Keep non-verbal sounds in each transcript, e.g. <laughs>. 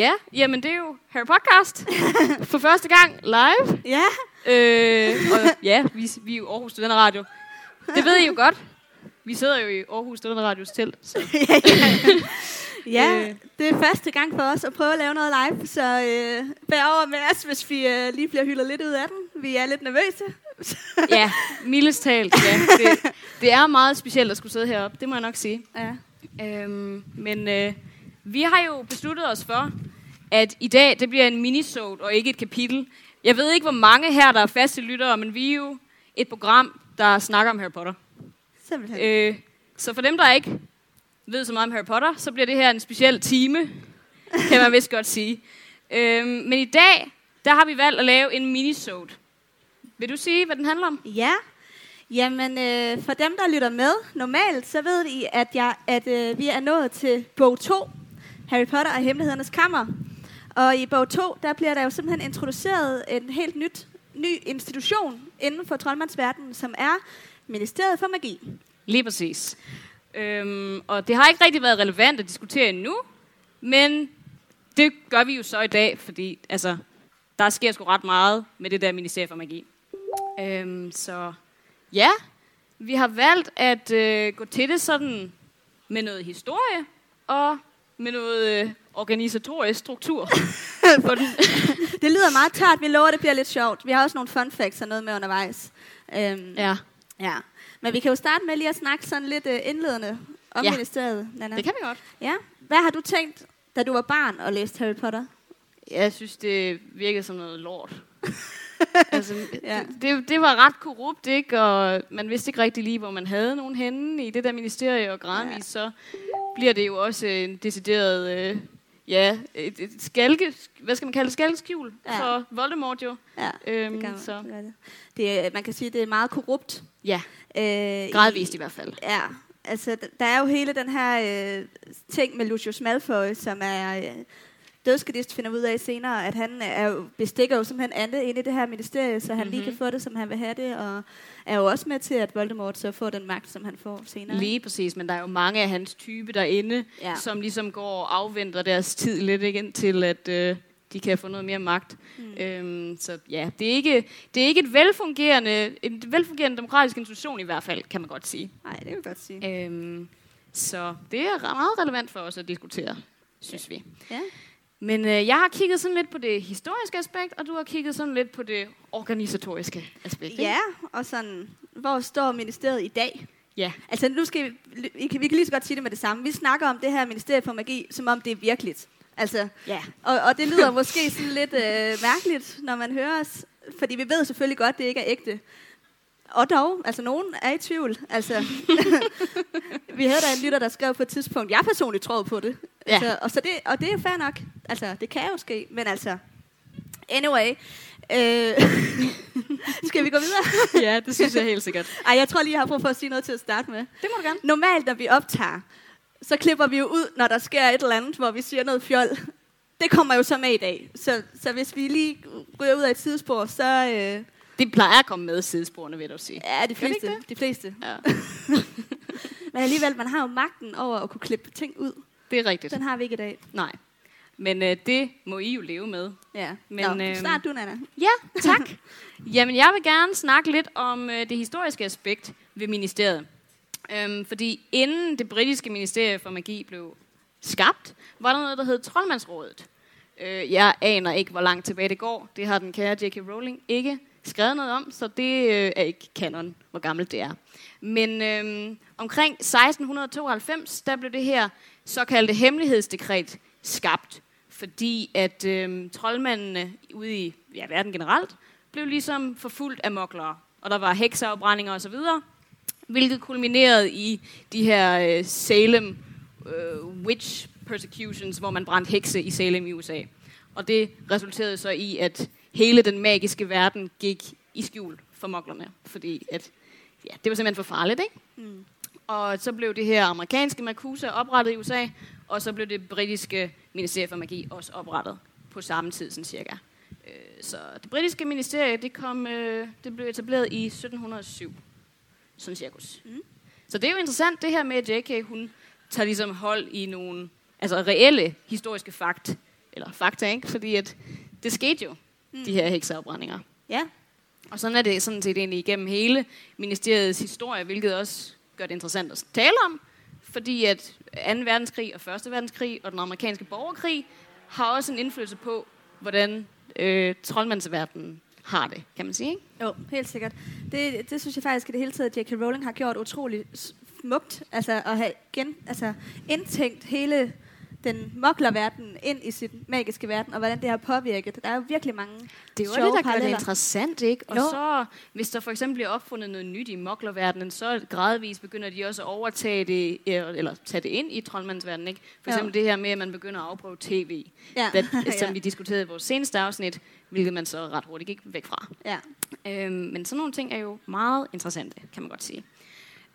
Ja, jamen det er jo Harry Podcast. For første gang live. Ja, Øh, og ja, vi, vi er jo Aarhus Studenter Radio. Det ved I jo godt. Vi sidder jo i Aarhus Studenter Radios telt. Så. <laughs> ja Øh. det er første gang for os at prøve at lave noget live, så øh, bær over med os, hvis vi øh, lige bliver hyldet lidt ud af den. Vi er lidt nervøse. <laughs> Ja, mildest talt. Ja. Det, det er meget specielt at skulle sidde heroppe, det må jeg nok sige. Ja. Øhm, men øh, vi har jo besluttet os for, at i dag det bliver en minisode og ikke et kapitel. Jeg ved ikke, hvor mange her, der er faste lyttere, men vi er jo et program, der snakker om Harry Potter. Simpelthen. Øh, så for dem, der ikke ved så meget om Harry Potter, så bliver det her en speciel time, kan man vist godt sige. Øhm, men i dag, der har vi valgt at lave en minisode. Vil du sige, hvad den handler om? Ja, jamen øh, for dem, der lytter med normalt, så ved I, at, jeg, at øh, vi er nået til bog 2, Harry Potter og Hemmelighedernes Kammer. Og i bog 2, der bliver der jo simpelthen introduceret en helt nyt, ny institution inden for troldmandsverdenen, som er Ministeriet for Magi. Lige præcis. Øhm, og det har ikke rigtig været relevant at diskutere endnu, men det gør vi jo så i dag, fordi altså, der sker sgu ret meget med det der Ministeriet for Magi. Øhm, så ja, vi har valgt at øh, gå til det sådan med noget historie og med noget øh, organisatorisk struktur. <laughs> på den. Det lyder meget tørt, vi lover, det bliver lidt sjovt. Vi har også nogle fun facts og noget med undervejs. Øhm, ja, ja. Men vi kan jo starte med lige at snakke sådan lidt øh, indledende om Ja. ministeriet, Nana. det kan vi godt. Ja. Hvad har du tænkt, da du var barn og læste Harry Potter? Jeg synes, det virkede som noget lort. <laughs> altså, Ja. det, det var ret korrupt, ikke? Og man vidste ikke rigtig lige, hvor man havde nogen henne i det der ministerie, og gradvist ja. så bliver det jo også en decideret, øh, ja, et, et skalke, hvad skal man kalde det, skalkeskjul Ja. for Voldemort jo. Ja, Øhm, det kan man, så. det det. Det er, man kan sige, at det er meget korrupt. Ja, Øh, gradvist i hvert fald. Ja, altså der er jo hele den her øh, ting med Lucius Malfoy, som er øh, dødskadist finder ud af senere, at han er bestikker jo simpelthen andet ind i det her ministerie, så han mm-hmm. lige kan Mhm. få det, som han vil have det, og er jo også med til, at Voldemort så får den magt, som han får senere. Lige præcis, men der er jo mange af hans type derinde, Ja. ja. som ligesom går og afventer deres tid lidt ikke, indtil, at øh, de kan få noget mere magt. Mm. Øhm, så ja, det er ikke, det er ikke et velfungerende, en velfungerende demokratisk institution i hvert fald, kan man godt sige. Nej, det kan jeg godt sige. Øhm, så det er meget relevant for os at diskutere, synes vi. Ja. Men øh, jeg har kigget sådan lidt på det historiske aspekt, og du har kigget sådan lidt på det organisatoriske aspekt. ikke? ja, og sådan, hvor står ministeriet i dag? Ja. Altså nu skal vi, vi, kan, vi kan lige så godt sige det med det samme. Vi snakker om det her ministerie for magi, som om det er virkeligt. Altså, Ja. Og, og det lyder måske sådan lidt øh, mærkeligt, når man hører os. Fordi vi ved selvfølgelig godt, at det ikke er ægte. Og dog, altså nogen er i tvivl. Altså, <laughs> vi havde da en lytter, der skrev på et tidspunkt, jeg personligt tror på det. Ja. Altså, og, så det og det er fair nok. Altså, det kan jo ske. Men altså, anyway. Øh, <laughs> skal vi gå videre? <laughs> ja, det synes jeg helt sikkert. Ej, jeg tror lige, jeg har brug for at sige noget til at starte med. Det må du gerne. Normalt, når vi optager, så klipper vi jo ud, når der sker et eller andet, hvor vi siger noget fjol. Det kommer jo så med i dag. Så, så hvis vi lige ryger ud af et sidespor, så øh, Det plejer at komme med sidesporene, vil jeg dog sige. er de det fleste. ikke De fleste. Ja, <laughs> <laughs> Men alligevel, man har jo magten over at kunne klippe ting ud. det er rigtigt. Den har vi ikke i dag. Nej. Men øh, det må I jo leve med. Ja. Men, Nå, øhm, start du, Nana. Ja, <laughs> tak. Jamen, jeg vil gerne snakke lidt om øh, det historiske aspekt ved ministeriet. Øhm, fordi inden det britiske ministerie for magi blev skabt, var der noget, der hed Troldmandsrådet. Øh, jeg aner ikke, hvor langt tilbage det går. Det har den kære J.K. Rowling ikke skrevet noget om, så det øh, er ikke kanon, hvor gammelt det er. Men øh, omkring 1692, der blev det her såkaldte hemmelighedsdekret skabt, fordi at øh, troldmændene ude i ja, verden generelt blev ligesom forfulgt af moklere, og der var hekseafbrændinger osv., hvilket kulminerede i de her øh, Salem øh, witch persecutions, hvor man brændte hekse i Salem i USA. Og det resulterede så i, at hele den magiske verden gik i skjul for moklerne, fordi at, ja, det var simpelthen for farligt, ikke? Mm. Og så blev det her amerikanske Makusa oprettet i USA, og så blev det britiske Ministerie for Magi også oprettet på samme tid, sådan cirka. Øh, Så det britiske ministerie, det, kom, øh, det blev etableret i 1707, sådan cirkus. Mm. Så det er jo interessant, det her med, at J.K. hun tager ligesom hold i nogle altså reelle historiske fakt eller fakta, ikke? Fordi at det skete jo, mm. de her hekseafbrændinger. Ja. Og sådan er det sådan set egentlig igennem hele ministeriets historie, hvilket også gør det interessant at tale om, fordi at 2. verdenskrig og 1. verdenskrig og den amerikanske borgerkrig har også en indflydelse på, hvordan øh, troldmandsverdenen har det, kan man sige. Ikke? Jo, helt sikkert. Det, det synes jeg faktisk, at det hele taget, J.K. Rowling har gjort utrolig smukt, altså at have gen, altså, indtænkt hele den moklerverden ind i sin magiske verden, og hvordan det har påvirket. Der er jo virkelig mange Det er jo det, der gør det interessant, ikke? Og Jo. så, hvis der for eksempel bliver opfundet noget nyt i moklerverdenen, så gradvist begynder de også at overtage det, eller tage det ind i troldmandsverdenen, ikke? For Jo. eksempel det her med, at man begynder at afprøve tv, Ja. that, <laughs> som ja. vi diskuterede i vores seneste afsnit, hvilket man så ret hurtigt gik væk fra. ja. Øhm, men sådan nogle ting er jo meget interessante, kan man godt sige.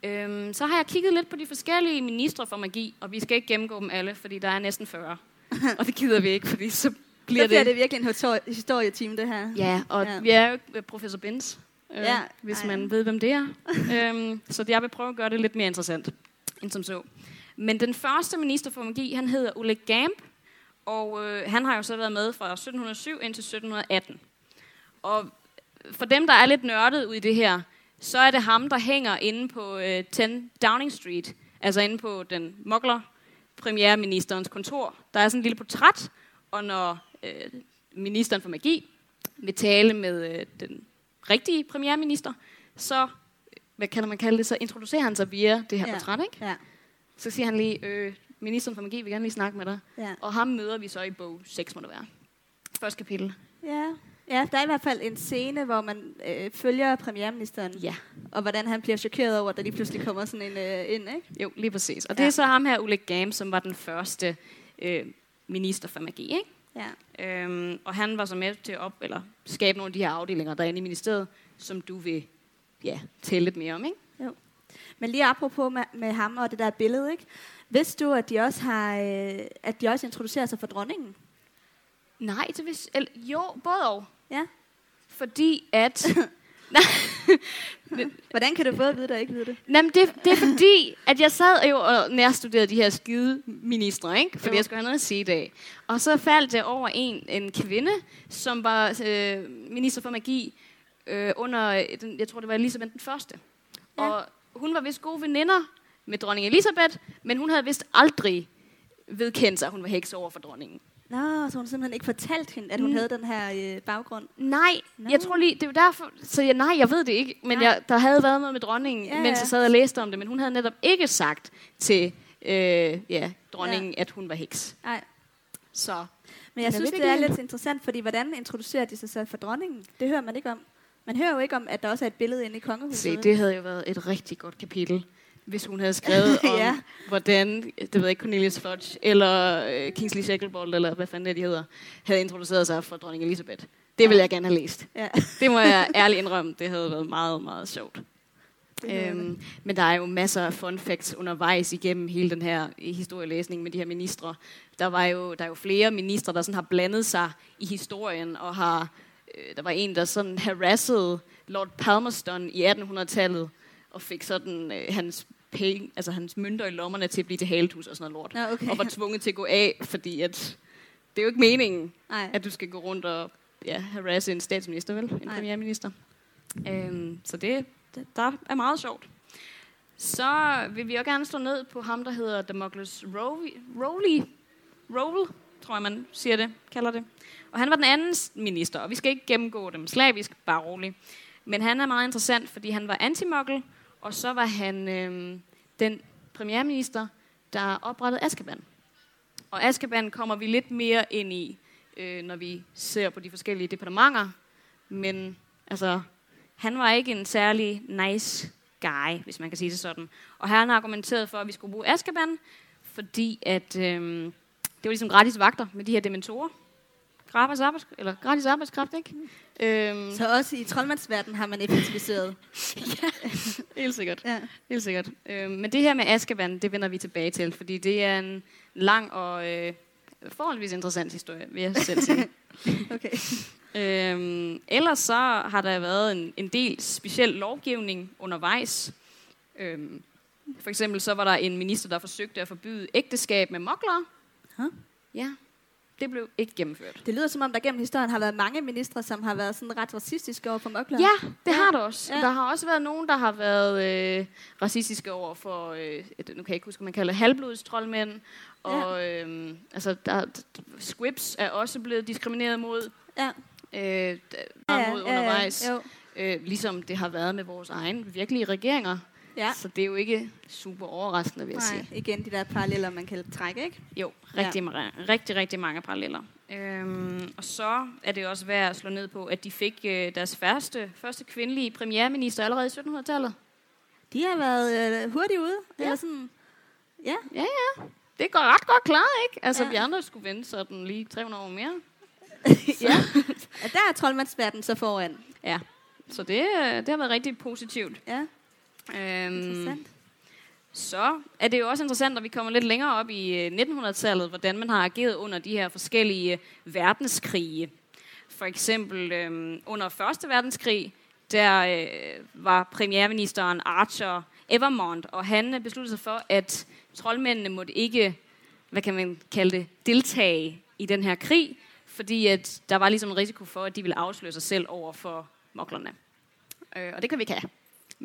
Øhm, så har jeg kigget lidt på de forskellige ministre for magi, og vi skal ikke gennemgå dem alle, fordi der er næsten 40. <laughs> og det gider vi ikke, fordi så bliver, Så bliver det virkelig en histori- historietime, det her. Ja, og Ja. vi er jo øh, professor Benz, øh, Ja, hvis ej. man ved, hvem det er. <laughs> øhm, så jeg vil prøve at gøre det lidt mere interessant, end som så. Men den første minister for magi, han hedder Oleg Gamp, og øh, han har jo så været med fra 1707 indtil 1718. Og for dem, der er lidt nørdet ud i det her, så er det ham, der hænger inde på øh, 10 Downing Street, altså inde på den mokler premierministerens kontor. Der er sådan en lille portræt, og når øh, ministeren for magi vil tale med øh, den rigtige premierminister, så, øh, hvad kan man kalde det, så introducerer han sig via det her Ja. ja. portræt, ikke? Ja, Så siger han lige, øh, ministeren for magi vil gerne lige snakke med dig. ja. Og ham møder vi så i bog 6, må det være. Første kapitel. Ja. Ja, der er i hvert fald en scene, hvor man øh, følger premierministeren, Ja, og hvordan han bliver chokeret over, at der lige pludselig kommer sådan en øh, ind, ikke? jo, lige præcis. Og Ja. det er så ham her, Oleg Gam, som var den første øh, minister for magi, ikke? Ja. Øhm, og han var så med til at op, eller skabe nogle af de her afdelinger derinde i ministeriet, som du vil ja, tælle lidt mere om, ikke? Men lige apropos med, med ham og det der billede, ikke? Vidste du, at de også har, øh, at de også introducerer sig for dronningen? Nej, det vil, eller, jo, både og. Ja. Fordi at... <laughs> Hvordan kan du både vide det og ikke vide det? Jamen, det, det er fordi, at jeg sad jo og nærstuderede de her skide ministre, ikke? Fordi Jo. jeg skulle have noget at se i dag. Og så faldt det over en, en kvinde, som var øh, minister for magi øh, under, den, jeg tror det var Elisabeth den første. Ja. Og hun var vist gode veninder med dronning Elisabeth, men hun havde vist aldrig vedkendt sig, at hun var heks over for dronningen. Nå, så hun simpelthen ikke fortalt hende, at hun Mm. havde den her øh, baggrund. Nej, Nå. jeg tror lige, det var derfor, så jeg, nej, jeg ved det ikke, men Nej. jeg, der havde været noget med dronningen, Ja, mens jeg sad og læste om det, men hun havde netop ikke sagt til øh, ja, dronningen, ja. at hun var heks. Nej. Så Men jeg jeg synes, det er lidt interessant, fordi hvordan introducerer de sig selv for dronningen? Det hører man ikke om. Man hører jo ikke om, at der også er et billede inde i kongehuset. se, det havde jo været et rigtig godt kapitel, hvis hun havde skrevet <laughs> om, Ja. hvordan, det ved jeg ikke, Cornelius Fudge, eller øh, Kingsley Shacklebolt, eller hvad fanden det, de hedder, havde introduceret sig for dronning Elisabeth. Det ville jeg gerne have læst. Ja, <laughs> Det må jeg ærligt indrømme, det havde været meget, meget sjovt. Øhm, men der er jo masser af fun facts undervejs igennem hele den her historielæsning med de her ministre. Der var jo, der er jo flere ministre, der sådan har blandet sig i historien, og har, øh, der var en, der sådan harassede Lord Palmerston i 1800-tallet, og fik sådan øh, hans penge, altså hans mønter i lommerne til at blive til haletus og sådan noget lort. Nå, okay. Og var tvunget til at gå af, fordi at, det er jo ikke meningen, Nej. at du skal gå rundt og ja, harasse en statsminister, vel? En Nej. premierminister. Øhm, så det, det, der er meget sjovt. Så vil vi også gerne slå ned på ham, der hedder Democles Rowley. Rowley. Tror jeg, man siger det, kalder det. Og han var den anden minister, og vi skal ikke gennemgå dem slavisk, bare roligt. Men han er meget interessant, fordi han var anti og så var han øhm, den premierminister, der oprettede Azkaban. Og Azkaban kommer vi lidt mere ind i, øh, når vi ser på de forskellige departementer. Men altså, han var ikke en særlig nice guy, hvis man kan sige det sådan. Og han har argumenteret for, at vi skulle bruge Azkaban, fordi at, øhm, det var ligesom gratis vagter med de her dementorer. Gratis, arbejds- eller gratis arbejdskraft, ikke? Øhm, Så også i troldmandsverdenen har man effektiviseret. <laughs> helt sikkert. ja. Helt sikkert. Øh, men det her med Askeban, det vender vi tilbage til, fordi det er en lang og øh, forholdsvis interessant historie, vil jeg selv sige. <laughs> Okay. øhm, ellers så har der været en, en del speciel lovgivning undervejs. Øhm, for eksempel så var der en minister, der forsøgte at forbyde ægteskab med moklere. Huh? Ja. Det blev ikke gennemført. Det lyder som om, der gennem historien har været mange ministre, som har været sådan ret racistiske over for mokler. Ja, det ja. har der også. Ja. Ja. Der har også været nogen, der har været øh, racistiske over for, øh, nu kan jeg ikke huske, man kalder halvblodstrolmænd. Og øh, altså, der, squibs er også blevet diskrimineret mod, ja. øh, ja, mod undervejs. Jo. Øh, ligesom det har været med vores egen virkelige regeringer. Ja. Så det er jo ikke super overraskende, vil jeg sige. Nej, igen de der paralleller, man kan trække, ikke? Jo, rigtig, ja. rigtig, rigtig mange paralleller. Øhm, og så er det også værd at slå ned på, at de fik øh, deres første, første kvindelige premierminister allerede i 1700-tallet. De har været øh, hurtigt ude. Ja. Eller sådan, ja. Ja, ja. Det går ret godt klar, ikke? Altså, Ja. ja. vi andre skulle vente sådan lige 300 år mere. <laughs> ja. Og der er troldmandsverden så foran. Ja. Så det, øh, det har været rigtig positivt. Ja, Øhm, så er det jo også interessant, når vi kommer lidt længere op i øh, 1900-tallet, hvordan man har ageret under de her forskellige øh, verdenskrige. For eksempel øhm, under Første Verdenskrig, der øh, var premierministeren Archer Evermont, og han øh, besluttede sig for, at troldmændene måtte ikke, hvad kan man kalde det, deltage i den her krig, fordi at der var ligesom en risiko for, at de ville afsløre sig selv over for moklerne. Øh, og det kan vi ikke have.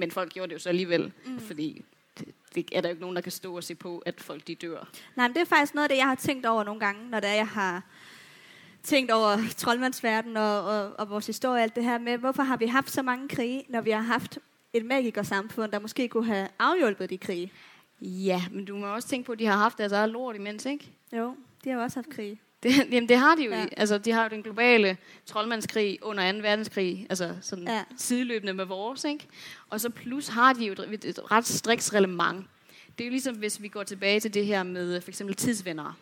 Men folk gjorde det jo så alligevel, mm. fordi det, det er der jo ikke nogen, der kan stå og se på, at folk de dør. Nej, men det er faktisk noget af det, jeg har tænkt over nogle gange, når det er, jeg har tænkt over troldmandsverden og, og, og vores historie og alt det her med, hvorfor har vi haft så mange krige, når vi har haft et magikersamfund, der måske kunne have afhjulpet de krige. Ja, men du må også tænke på, at de har haft deres eget lort imens, ikke? Jo, de har også haft krige. Det, <laughs> jamen, det har de jo. Ja. Ja. Altså, de har jo den globale troldmandskrig under 2. verdenskrig, altså sådan Ja. ja. sideløbende med vores, ikke? Og så plus har de jo et, et ret striks reglement. Det er jo ligesom, hvis vi går tilbage til det her med for eksempel tidsvenner.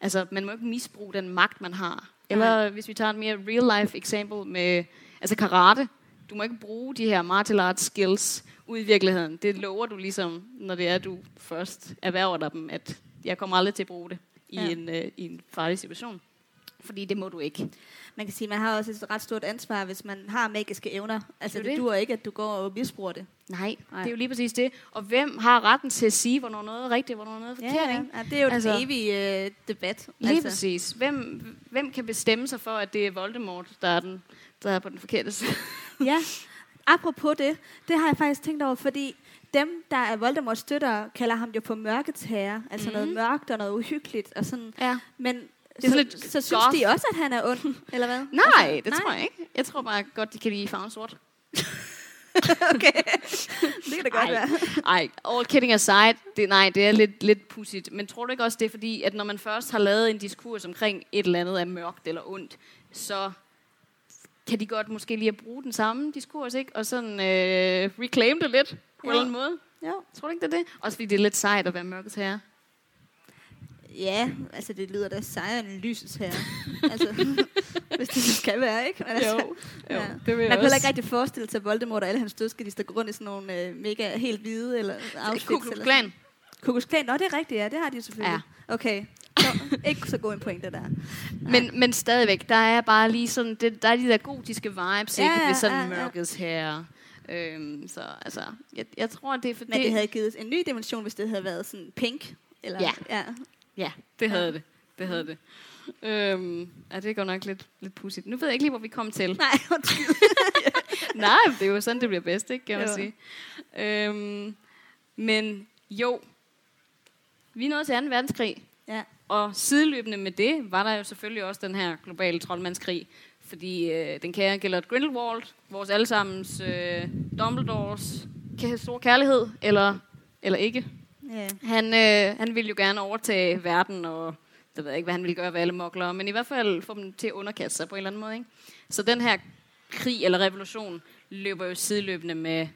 Altså, man må ikke misbruge den magt, man har. Eller Nej. hvis vi tager et mere real-life eksempel med altså karate. Du må ikke bruge de her martial arts skills ud i virkeligheden. Det lover du ligesom, når det er, du først erhverver dig dem, at jeg kommer aldrig til at bruge det i, Ja. en, øh, i en farlig situation. Fordi det må du ikke. Man kan sige, man har også et ret stort ansvar, hvis man har magiske evner. Altså, Det det, duer ikke, at du går og misbruger det. Nej, Nej. Det er jo lige præcis det. Og hvem har retten til at sige, hvornår noget er rigtigt, hvornår noget er forkert? Ja, ja. ikke? ja, det er jo Altså- den evige øh, debat. Lige altså. præcis. Hvem, hvem kan bestemme sig for, at det er Voldemort, der er, den, der er på den forkerte side? Ja, apropos det, det har jeg faktisk tænkt over, fordi dem, der er Voldemorts støtter, kalder ham jo for mørkets herre. Altså mm-hmm. noget mørkt og noget uhyggeligt. Og sådan. Ja. Men er så, lidt så synes goth. de også, at han er ond, <laughs> eller hvad? Nej, Altså, det tror jeg ikke. Jeg tror bare godt, de kan lide farven sort. <laughs> okay. det kan da godt Ej. være. Ej, all kidding aside, det, nej, det er lidt, lidt pudsigt. Men tror du ikke også, det er fordi, at når man først har lavet en diskurs omkring et eller andet er mørkt eller ondt, så kan de godt måske lige at bruge den samme diskurs, ikke? Og sådan øh, reclaim det lidt på Ja. en eller anden måde. Jo. Tror du ikke, det er det? Også fordi det er lidt sejt at være mørkets herre. Ja, altså det lyder da sejere end lysets herre. altså, <laughs> hvis det skal være, ikke? Men altså, jo, ja. det vil Man jeg kunne heller også. ikke rigtig forestille sig, Voldemort og alle hans dødskedister går rundt i sådan nogle øh, mega helt hvide eller Auschwitz. Ku Klux eller Klan. Ku Klux Klan, nå det er rigtigt, ja, det har de jo selvfølgelig. Ja. Okay, så, ikke så god en pointe der. <laughs> Men, men stadigvæk, der er bare lige sådan, det, der er de der gotiske vibes, Ja, ja, ikke? ja, Ved sådan ja, ja. mørkets herre. Øhm, så altså, jeg, jeg tror, det er for Men det havde givet en ny dimension, hvis det havde været sådan pink. Eller, Ja. ja. Ja, det havde Ja. det. Det havde det. Øhm, ja, det går nok lidt, lidt pudsigt. Nu ved jeg ikke lige, hvor vi kom til. Nej, <laughs> undskyld. <laughs> Nej, det er jo sådan, det bliver bedst, ikke, kan man Jo. sige. Øhm, men jo, vi nået til 2. verdenskrig. ja. Og sideløbende med det, var der jo selvfølgelig også den her globale troldmandskrig. Fordi øh, den kære Gellert Grindelwald, vores allesammens øh, Dumbledores store kærlighed, eller, eller ikke, ja. han, øh, han ville jo gerne overtage verden, og jeg ved ikke, hvad han ville gøre ved alle moklere, men i hvert fald få dem til at underkaste sig på en eller anden måde. Ikke? Så den her krig eller revolution løber jo sideløbende med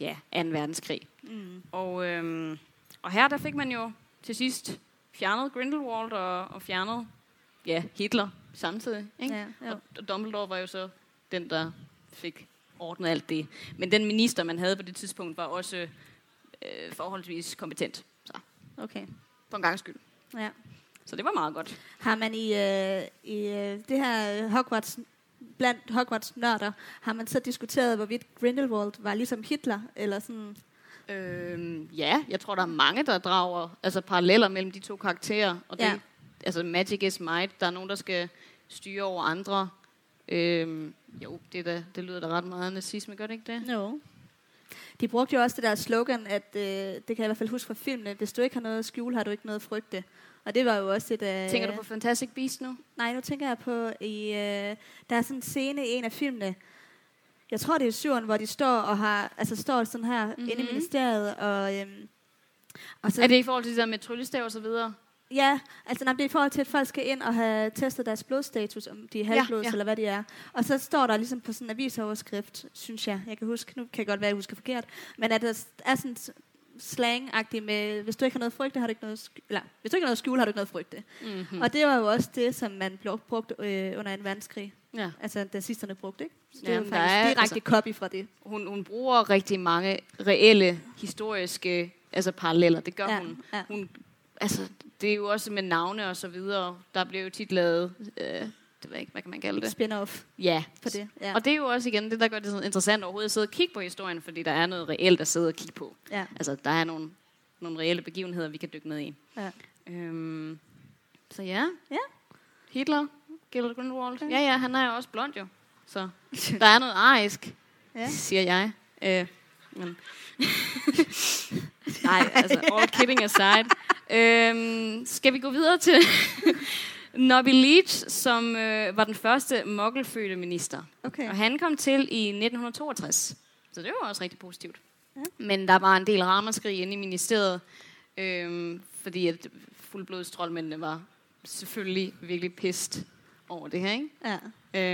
ja, 2. verdenskrig. Mm. Og, øhm, og her der fik man jo til sidst fjernet Grindelwald og, og fjernet ja, Hitler samtidig. Ikke? Ja, jo. og, Dumbledore var jo så den, der fik ordnet alt det. Men den minister, man havde på det tidspunkt, var også øh, forholdsvis kompetent. Så Okay. for en gang skyld. Ja. Så det var meget godt. Har man i, øh, i øh, det her Hogwarts, blandt Hogwarts nørder, har man så diskuteret, hvorvidt Grindelwald var ligesom Hitler, eller sådan... Øhm, ja, jeg tror, der er mange, der drager altså, paralleller mellem de to karakterer. Og det Ja. Altså magic is might. Der er nogen, der skal styre over andre. Øhm, jo, det, da, det lyder da ret meget nazisme, gør det ikke det? Jo. De brugte jo også det der slogan, at øh, det kan jeg i hvert fald huske fra filmene, hvis du ikke har noget at skjule, har du ikke noget at frygte. Og det var jo også et af... Tænker du på Fantastic Beasts nu? Nej, nu tænker jeg på, i, øh, der er sådan en scene i en af filmene, jeg tror det er syveren, hvor de står og har, altså står sådan her mm-hmm. inde i Mhm. ministeriet, og, øhm, og så, Er det i forhold til det der med tryllestav og så videre? Ja, altså nej, det er i forhold til, at folk skal ind og have testet deres blodstatus, om de er halvblods, ja, ja. ja. eller hvad de er. Og så står der ligesom på sådan en avisoverskrift, synes jeg, jeg kan huske, nu kan jeg godt være, at jeg husker forkert, men at der er sådan slang-agtigt med, hvis du ikke har noget frygte, har du ikke noget, eller hvis du ikke har noget at skjule, har du ikke noget frygte. Mm-hmm. Mm. Og det var jo også det, som man blev brugt øh, under en verdenskrig. Ja. Altså nazisterne brugte, ikke? Så det Jamen, er faktisk er- direkte altså, copy fra det. Hun, hun bruger rigtig mange reelle historiske altså paralleller. Det gør Ja, hun. ja. hun. Altså, det er jo også med navne og så videre. Der bliver jo tit lavet, øh, det ved jeg ikke, hvad kan man kalde det? Spin-off Ja. for det. Ja. Og det er jo også igen det, der gør det så interessant overhovedet at sidde og kigge på historien, fordi der er noget reelt at sidde og kigge på. ja. Altså, der er nogle, nogle reelle begivenheder, vi kan dykke ned i. Ja. Øhm, så ja. Ja. Hitler, Gilbert Grindelwald. Ja. Ja, ja, han er jo også blond jo. Så der er noget arisk, Ja. siger jeg. Øh, men <laughs> Nej, altså all kidding aside. Øhm, skal vi gå videre til <laughs> Nobby Leach, som øh, var den første mokkelfødte minister. Okay. Og han kom til i 1962. Så det var også rigtig positivt. Ja. Men der var en del ramaskrig inde i ministeriet, øhm, fordi at fuldblodstrollmændene var selvfølgelig virkelig pist over det her, ikke? Ja.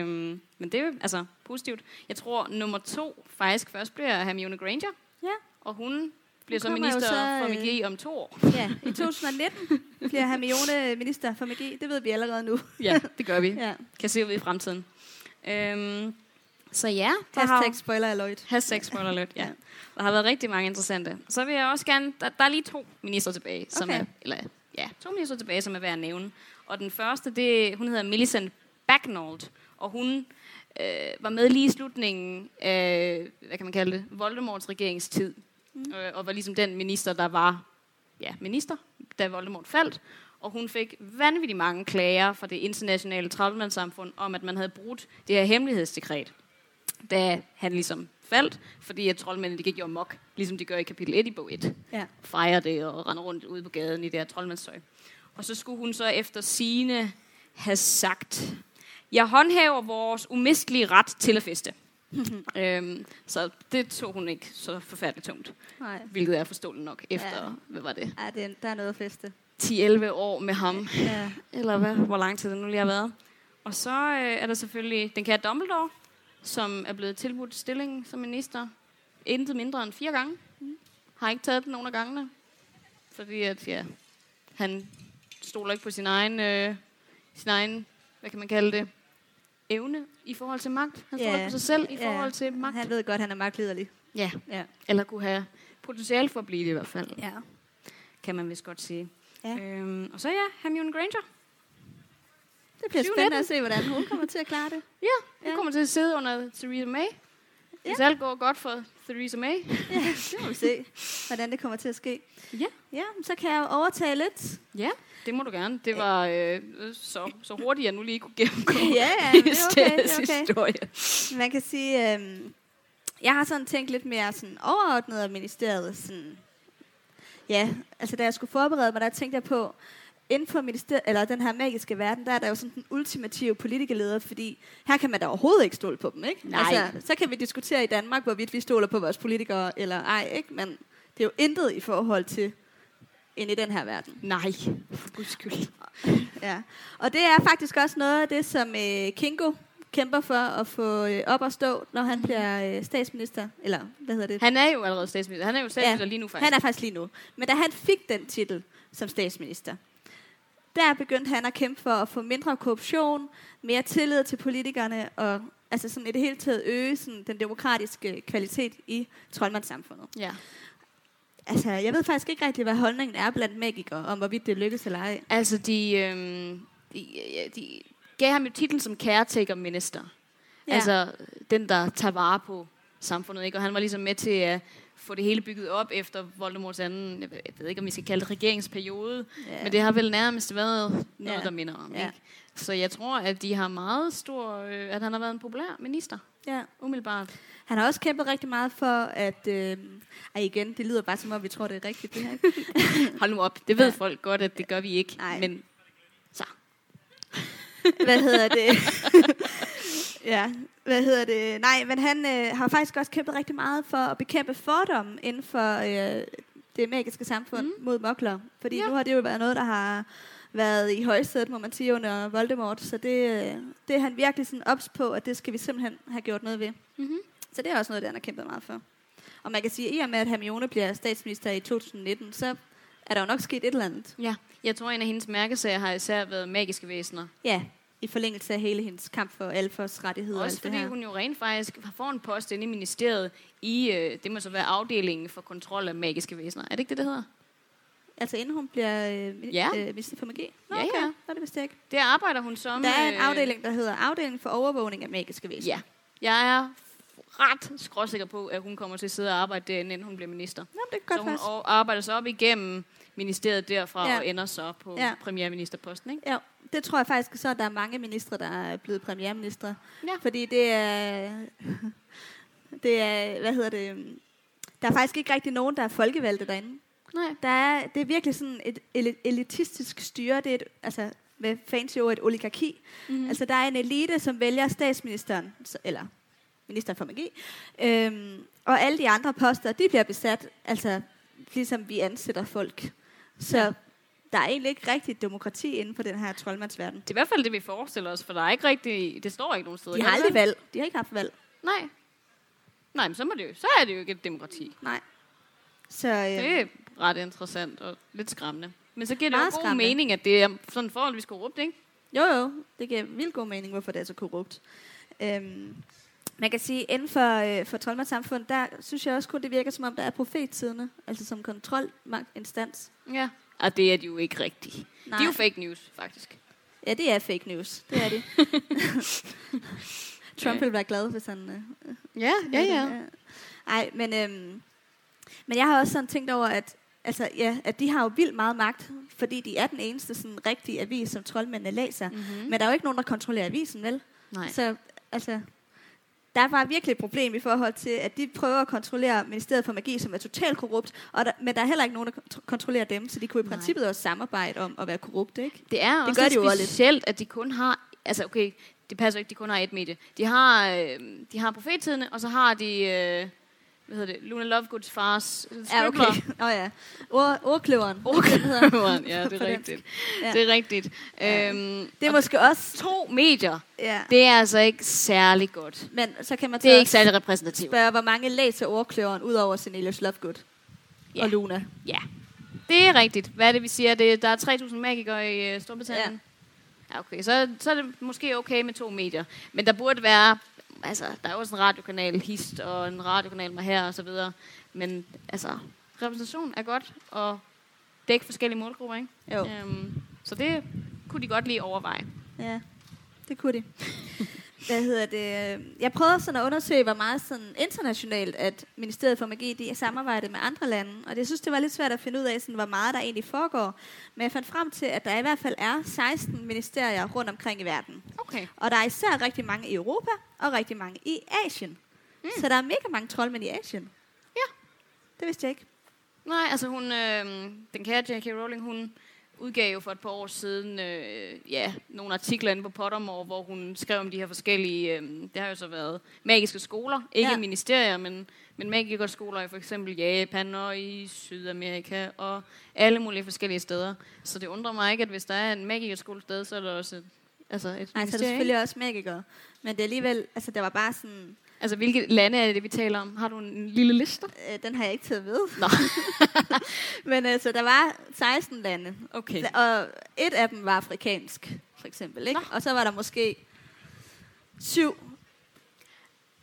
Øhm, men det er jo altså positivt. Jeg tror, nummer to faktisk først bliver Hermione Granger, Ja. og hun bliver så minister så, for øh, magi om to år. ja. I 2019 bliver Hermione minister for magi. Det ved vi allerede nu. Ja, det gør vi. <laughs> Ja. Kan se ud i fremtiden. Øhm, så ja, der Hashtag spoiler alert. hashtag spoiler alert, ja. Ja. Der har været rigtig mange interessante. Så vil jeg også gerne, der, der er lige to minister tilbage, som Okay. er, eller ja, to minister tilbage, som er værd at nævne. Og den første, det, hun hedder Millicent Bagnold, og hun øh, var med lige i slutningen af, hvad kan man kalde det, Voldemorts regeringstid. Mm. Øh, og var ligesom den minister, der var ja, minister, da Voldemort faldt. Og hun fik vanvittigt mange klager fra det internationale troldmandssamfund om, at man havde brudt det her hemmelighedsdekret, da han ligesom faldt, fordi at troldmændene de gik jo amok, ligesom de gør i kapitel 1 i bog 1 Ja. fejrer det og render rundt ude på gaden i det her troldmandstøj. Og så skulle hun så efter sine have sagt, jeg håndhæver vores umistelige ret til at feste. <laughs> øhm, så det tog hun ikke så forfærdeligt tungt, Nej. hvilket er forståeligt nok efter, Ja. hvad var det, Ja, det er, der er noget at feste. 10-11 år med ham, Ja. <laughs> eller hvad, hvor lang tid det nu lige har været. Og så øh, er der selvfølgelig den kære Dumbledore, som er blevet tilbudt stilling som minister intet mindre end fire gange. Har ikke taget den nogen af gangene. Fordi at, ja, han stoler ikke på sin egen, øh, sin egen, hvad kan man kalde det, evne i forhold til magt. Han Ja. ikke på sig selv i Ja. forhold til magt. Han ved godt, at han er magtliderlig. Ja, Ja. eller kunne have potentiale for at blive det i hvert fald, Ja. kan man vist godt sige. Ja. Øhm, og så ja, Hermione Granger. Det bliver 7-19. spændende at se, hvordan hun kommer til at klare det. Ja, hun Ja. kommer til at sidde under Theresa May. Hvis Ja. alt går godt for Theresa <laughs> May. Ja, det må vi se, hvordan det kommer til at ske. Ja. Ja, så kan jeg overtage lidt. Ja, det må du gerne. Det var øh, så, så hurtigt, jeg nu lige kunne gennemgå <laughs> Ja, ja, <laughs> det er okay, det er okay. historie. Man kan sige, øhm, jeg har sådan tænkt lidt mere sådan overordnet af ministeriet. Sådan, ja, altså da jeg skulle forberede mig, der tænkte jeg på, inden for ministeriet, eller den her magiske verden, der er der jo sådan den ultimative politikerleder, fordi her kan man da overhovedet ikke stole på dem, ikke? Nej. Altså, så kan vi diskutere i Danmark, hvorvidt vi stoler på vores politikere eller ej, ikke? Men det er jo intet i forhold til ind i den her verden. Nej, for guds skyld. <laughs> Ja. Og det er faktisk også noget af det, som øh, Kingo kæmper for at få øh, op at stå, når han bliver øh, statsminister. Eller hvad hedder det? Han er jo allerede statsminister. Han er jo statsminister Ja, lige nu faktisk. Han er faktisk lige nu. Men da han fik den titel som statsminister, der begyndte han at kæmpe for at få mindre korruption, mere tillid til politikerne, og altså sådan i det hele taget øge sådan, den demokratiske kvalitet i troldmandssamfundet. Ja. Altså, jeg ved faktisk ikke rigtig, hvad holdningen er blandt magikere, om hvorvidt det lykkes eller ej. Altså, de, øhm, de, de gav ham jo titlen som caretaker minister. Ja. Altså, den, der tager vare på samfundet, ikke? Og han var ligesom med til at få det hele bygget op efter Voldemorts anden, jeg ved, ikke, om vi skal kalde det regeringsperiode, Ja. men det har vel nærmest været noget, Ja. der minder om. Ja. Ikke? Så jeg tror, at de har meget stor, øh, at han har været en populær minister, Ja. umiddelbart. Han har også kæmpet rigtig meget for, at... Øh, ej igen, det lyder bare som om, vi tror, det er rigtigt, det her. <laughs> Hold nu op, det ved Ja. folk godt, at det gør vi ikke. Nej. Men så. Hvad hedder det? <laughs> ja, hvad hedder det? Nej, men han øh, har faktisk også kæmpet rigtig meget for at bekæmpe fordomme inden for øh, det magiske samfund mm. mod mokler. Fordi Ja. nu har det jo været noget, der har været i højsædet, må man sige, under Voldemort. Så det, øh, det er han virkelig sådan ops på, at det skal vi simpelthen have gjort noget ved. Mm-hmm. Så det er også noget, det han har kæmpet meget for. Og man kan sige, at i og med, at Hermione bliver statsminister i 2019, så er der jo nok sket et eller andet. Ja, jeg tror, en af hendes mærkesager har især været magiske væsener. Ja, i forlængelse af hele hendes kamp for alfers rettigheder. og Også det fordi her. hun jo rent faktisk får en post inde i ministeriet i, øh, det må så være afdelingen for kontrol af magiske væsener. Er det ikke det, det hedder? Altså inden hun bliver øh, Ja. øh, minister for magi? Nå, Ja, okay. ja. Nå, det vidste jeg ikke. Der arbejder hun som... Der er en øh, afdeling, der hedder Afdeling for overvågning af magiske væsener. Ja. Jeg er ret skråsikker på, at hun kommer til at sidde og arbejde derinde, inden hun bliver minister. Nå, det Så kan godt hun passe. o- arbejder sig op igennem ministeriet derfra Ja. og ender så på Ja. premierministerposten, ikke? Ja, det tror jeg faktisk så, at der er mange ministre, der er blevet premierministre. Ja. Fordi det er... Det er, hvad hedder det... Der er faktisk ikke rigtig nogen, der er folkevalgte derinde. Nej. Der er, det er virkelig sådan et eli- elitistisk styre. Det er et, altså, med fancy ord, et oligarki. Mm-hmm. Altså, der er en elite, som vælger statsministeren, eller ministeren for magi. Øhm, og alle de andre poster, de bliver besat, altså, ligesom vi ansætter folk. Så Ja. Der er egentlig ikke rigtig demokrati inden for den her troldmandsverden. Det er i hvert fald det, vi forestiller os, for der er ikke rigtig... Det står ikke nogen steder. De har aldrig valg. De har ikke haft valg. Nej. Nej, men så, må det jo, så er det jo ikke et demokrati. Nej. Så øh, Det er ret interessant og lidt skræmmende. Men så giver det jo god skræmmende. mening, at det er sådan forholdsvis korrupt, ikke? jo jo, det giver vildt god mening, hvorfor det er så korrupt. Øhm, man kan sige, inden for, øh, for troldmandssamfund, der synes jeg også kun, det virker som om, der er profetsiderne, altså som kontrolinstans. Ja. Og det er de jo ikke rigtigt. Nej. De er jo fake news, faktisk. Ja, det er fake news. Det er det. <laughs> Trump Ja. ville være glad, hvis han... Øh, Ja, ja, ja. Ej, men, øhm, men jeg har også sådan tænkt over, at, altså, ja, at de har jo vildt meget magt, fordi de er den eneste sådan, rigtige avis, som troldmændene læser. Mm. Mm-hmm. Men der er jo ikke nogen, der kontrollerer avisen, vel? Nej. Så altså, der er bare virkelig et problem i forhold til, at de prøver at kontrollere Ministeriet for Magi, som er totalt korrupt, og der, men der er heller ikke nogen, der kont- kontrollerer dem, så de kunne i Nej. princippet også samarbejde om at være korrupte, ikke? Det er Det også gør lidt de jo specielt, at de kun har... Altså, okay, det passer ikke, de kun har et medie. De har, øh, de har profettidene, og så har de... Øh, hvad hedder det? Luna Lovegoods fars Ja, okay. <laughs> Åh oh, ja. Ord, ordkløveren. Ordkløveren, <laughs> ja, det er rigtigt. Ja. Det er rigtigt. Ja. Øhm, Det er måske også... to medier, Ja. det er altså ikke særlig godt. Men så kan man Det er ikke særlig repræsentativt. spørge, hvor mange læser ordkløveren, ud over Cornelius Lovegood Ja. og Luna. Ja, det er rigtigt. Hvad er det, vi siger? Det, der er 3.000 magikere i øh, Storbritannien. Okay. Så, så er det måske okay med to medier. Men der burde være... Altså, der er også en radiokanal Hist, og en radiokanal med her og så videre. Men altså, repræsentation er godt, og dække forskellige målgrupper, ikke? Jo. Øhm, så det kunne de godt lige overveje. Ja, det kunne de. <laughs> Hvad hedder det? Jeg prøvede sådan at undersøge, hvor meget sådan internationalt, at Ministeriet for Magi de er samarbejdet med andre lande. Og jeg synes, det var lidt svært at finde ud af, sådan, hvor meget der egentlig foregår. Men jeg fandt frem til, at der i hvert fald er 16 ministerier rundt omkring i verden. Okay. Og der er især rigtig mange i Europa, og rigtig mange i Asien. Mm. Så der er mega mange troldmænd i Asien. Ja. Det vidste jeg ikke. Nej, altså hun, øh, den kære J.K. Rowling, hun udgav jo for et par år siden øh, ja, nogle artikler inde på Pottermore, hvor hun skrev om de her forskellige, øh, det har jo så været magiske skoler, ikke Ja. ministerier, men, men magikerskoler i for eksempel Japan og i Sydamerika og alle mulige forskellige steder. Så det undrer mig ikke, at hvis der er en magikerskole sted, så er der også et, altså et Nej, så er det selvfølgelig også magikere. Men det er alligevel, altså der var bare sådan, Altså hvilke lande er det, vi taler om? Har du en lille liste? øh, den har jeg ikke taget ved. Nå. <laughs> Men altså, der var 16 lande, Okay. og et af dem var afrikansk, for eksempel. Ikke? Nå. Og så var der måske syv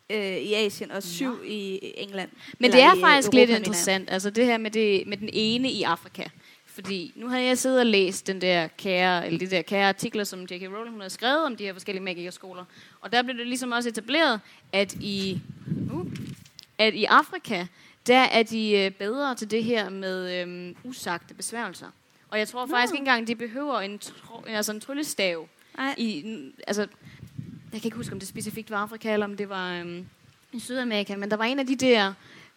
øh, i Asien og syv i England. Men det er faktisk Europa, lidt interessant, altså det her med, det, med den ene i Afrika. Fordi nu har jeg siddet og læst den der kære, eller de der kære artikler, som J.K. Rowling hun har skrevet om de her forskellige magikerskoler. Og der blev det ligesom også etableret, at i, uh, at i Afrika, der er de øh, bedre til det her med øhm, usagte besværgelser. Og jeg tror faktisk ikke engang, de behøver en, tro, altså en tryllestav. I, altså, jeg kan ikke huske, om det specifikt var Afrika, eller om det var øhm, i Sydamerika, men der var en af de der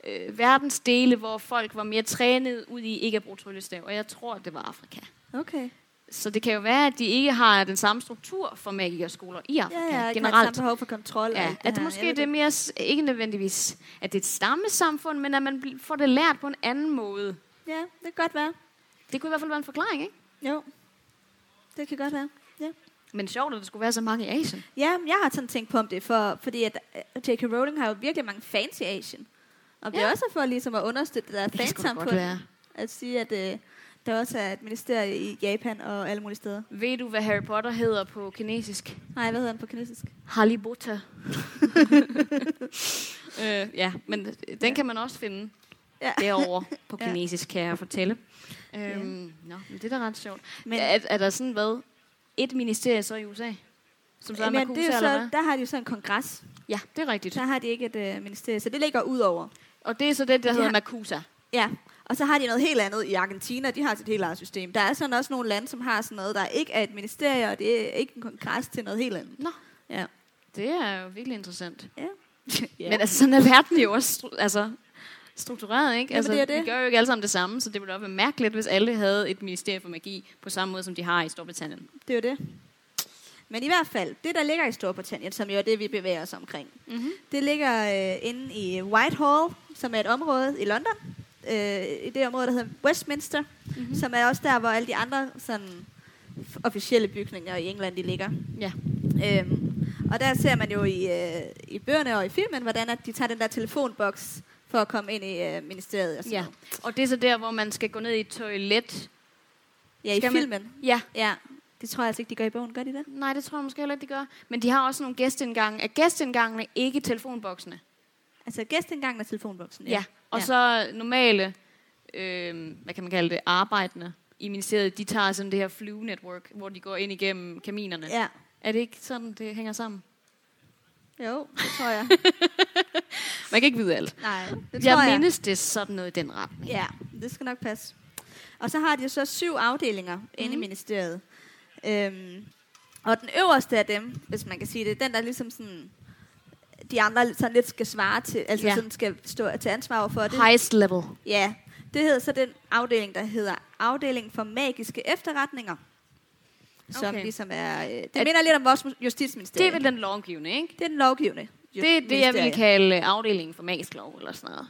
øh, verdensdele, hvor folk var mere trænet ud i ikke at bruge tryllestav, og jeg tror, det var Afrika. Okay. Så det kan jo være, at de ikke har den samme struktur for magikerskoler i Afrika Ja, ja, generelt. generelt. behov for kontrol. Ja, alt at det her. måske det er mere, ikke nødvendigvis, at det er et stammesamfund, men at man får det lært på en anden måde. Ja, det kan godt være. Det kunne i hvert fald være en forklaring, ikke? Jo. Det kan godt være. Ja. Men sjovt, at der skulle være så mange i Asien. Ja, jeg har sådan tænkt på om det, for, fordi at øh, J.K. Rowling har jo virkelig mange fans i Asien. Og det er Ja. også for ligesom at understøtte det der fansamfund. At sige, at øh, der også er et ministerie i Japan og alle mulige steder. Ved du, hvad Harry Potter hedder på kinesisk? Nej, hvad hedder den på kinesisk? Halibutta. <laughs> øh, ja, men den kan man også finde Ja. derovre på <laughs> Ja. kinesisk, kan jeg fortælle. Øhm, nå, men det er da ret sjovt. Men, er, er der sådan hvad? Et ministerie så i USA? Som så er men det er så, der har de jo så en kongres. Ja, det er rigtigt. Der har de ikke et øh, ministerie, så det ligger ud over. Og det er så det, der De hedder har- Makusa. Ja, og så har de noget helt andet i Argentina. De har sit helt eget system. Der er sådan også nogle lande, som har sådan noget, der ikke er et ministerie, og det er ikke en kongres til noget helt andet. Nå. Ja. Det er jo virkelig interessant. Ja. <laughs> ja. Men altså, sådan er verden jo også stru- altså, struktureret, ikke? Jamen, altså, det er det. Vi gør jo ikke alle sammen det samme, så det ville også være mærkeligt, hvis alle havde et ministerie for magi, på samme måde, som de har i Storbritannien. Det er jo det. Men i hvert fald, det der ligger i Storbritannien, som jo er det, vi bevæger os omkring, Mm-hmm. det ligger øh, inde i Whitehall, som er et område i London. Øh, I det område, der hedder Westminster, Mm-hmm. som er også der, hvor alle de andre sådan, officielle bygninger i England de ligger. Ja. Øhm, og der ser man jo i, øh, i bøgerne og i filmen, hvordan at de tager den der telefonboks for at komme ind i øh, ministeriet. Og sådan ja. noget. Og det er så der, hvor man skal gå ned i et toilet. ja, i Skal man- filmen. Ja. Ja, det tror jeg altså ikke, de gør i bogen. Gør de det? Nej, det tror jeg måske heller ikke, de gør. Men de har også nogle gæstindgange. Er gæstindgangene ikke telefonboksene? Altså gæstindgangen af telefonboksen. Ja. Og Ja. så normale, øh, hvad kan man kalde det, arbejdende i ministeriet, de tager sådan det her flyve network, hvor de går ind igennem kaminerne. Ja. Er det ikke sådan, det hænger sammen? Jo, det tror jeg. <laughs> Man kan ikke vide alt. Nej, det Jeg tror jeg. mindes det sådan noget i den retning. Ja, det skal nok passe. Og så har de så syv afdelinger mm. inde i Mhm. ministeriet. Øhm, og den øverste af dem, hvis man kan sige det, den der ligesom sådan, de andre sådan lidt skal svare til, altså Ja. sådan skal stå til ansvar over for det. Highest level. Ja, det hedder så den afdeling, der hedder afdeling for magiske efterretninger. Som Okay. ligesom er, øh, det At- minder lidt om vores Det justitsministerium. er vel den lovgivende, ikke? det er den lovgivende. Det er det, jeg vil ministerie. kalde afdelingen for magisk lov, eller sådan noget.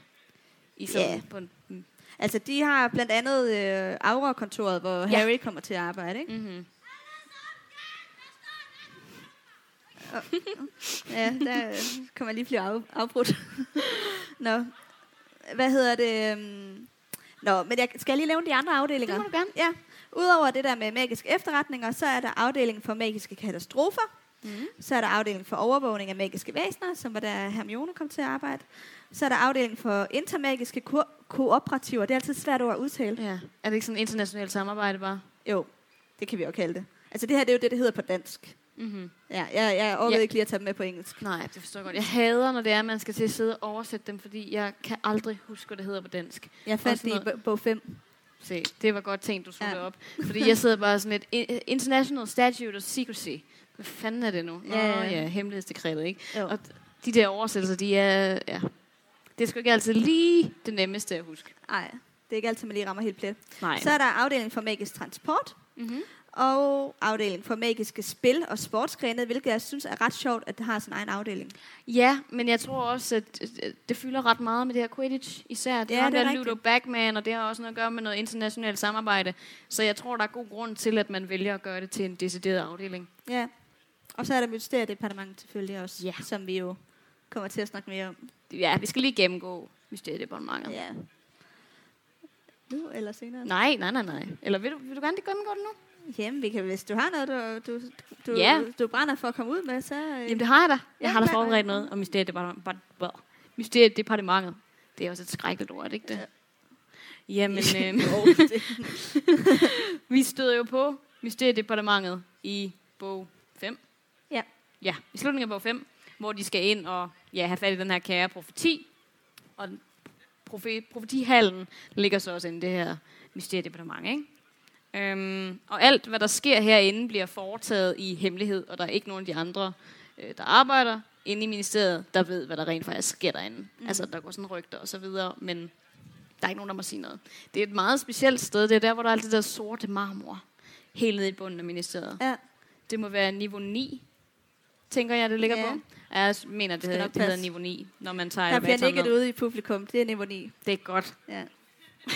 I sådan Ja. på en, mm, Altså, de har blandt andet øh, Aura-kontoret, hvor Ja. Harry kommer til at arbejde, ikke? mm-hmm. Ja, der kommer lige blive af, afbrudt. Nå, hvad hedder det? øhm, Nå, men jeg skal lige nævne de andre afdelinger. Det må du gerne. Ja, udover det der med magiske efterretninger, så er der afdelingen for magiske katastrofer. Mm. Så er der afdelingen for overvågning af magiske væsener, som var der Hermione kom til at arbejde. Så er der afdelingen for intermagiske ko- kooperativer. Det er altid svært ord at udtale. Ja. Er det ikke sådan internationalt samarbejde bare? Jo, det kan vi jo kalde det. Altså det her, det er jo det, det hedder på dansk. Mm-hmm. Ja, jeg, jeg overvejede Ja. ikke lige at tage dem med på engelsk. Nej, det forstår jeg godt. Jeg hader, når det er, at man skal til at sidde og oversætte dem, fordi jeg kan aldrig huske, hvad det hedder på dansk. Jeg fandt det i bog 5. Se, det var godt tænkt, du tog Ja. op. Fordi jeg sidder bare sådan et International Statute of Secrecy. Hvad fanden er det nu? Ja, ja, ja. ja hemmelighedsdekretet, ikke? Jo. Og de der oversættelser, de er... Ja. Det er sgu ikke altid lige det nemmeste at huske. Nej, det er ikke altid, man lige rammer helt plet. Nej. Så er der afdeling for magisk transport, Mm-hmm. Og afdeling for magiske spil og sportsgrene, hvilket jeg synes er ret sjovt, at det har sin egen afdeling. Ja, men jeg tror også, at det fylder ret meget med det her Quidditch især. Det Ja, har det er. Ludo Backman, og det har også noget at gøre med noget internationalt samarbejde. Så jeg tror, der er god grund til, at man vælger at gøre det til en decideret afdeling. Ja. Og så er der Mysteriedepartementet selvfølgelig også, Ja. som vi jo kommer til at snakke mere om. Ja, vi skal lige gennemgå Mysteriedepartementet. Ja. Nu eller senere? Nej, nej, nej, nej. Eller vil du, vil du gerne gennemgå det nu? Jamen, vi kan, hvis du har noget, du, du, du, Ja. du brænder for at komme ud med, så... øh, Jamen, det har jeg da. Jeg Ja, har da forberedt noget om Mysteriedepartementet. Mysteriedepartementet. Det er også et skrækkeligt ord, er det ikke det? Jamen, øh, <laughs> <laughs> vi støder jo på Mysteriedepartementet i bog 5. Ja. Ja, i slutningen af bog 5, hvor de skal ind og ja, have fat i den her kære profeti. Og profe, profetihallen ligger så også inde i det her mysteriedepartement, ikke? Øhm, og alt, hvad der sker herinde, bliver foretaget i hemmelighed, og der er ikke nogen af de andre, øh, der arbejder inde i ministeriet, der ved, hvad der rent faktisk sker derinde. Mm. Altså, der går sådan rygter og så videre, men der er ikke nogen, der må sige noget. Det er et meget specielt sted. Det er der, hvor der er alt det der sorte marmor. Helt nede i bunden af ministeriet. Ja. Det må være niveau 9, tænker jeg, det ligger Ja. på. Jeg mener, det, Skal hedder, det hedder niveau 9, når man tager Der bliver nikket ude i publikum. Det er niveau 9. Det er godt. Ja. <laughs>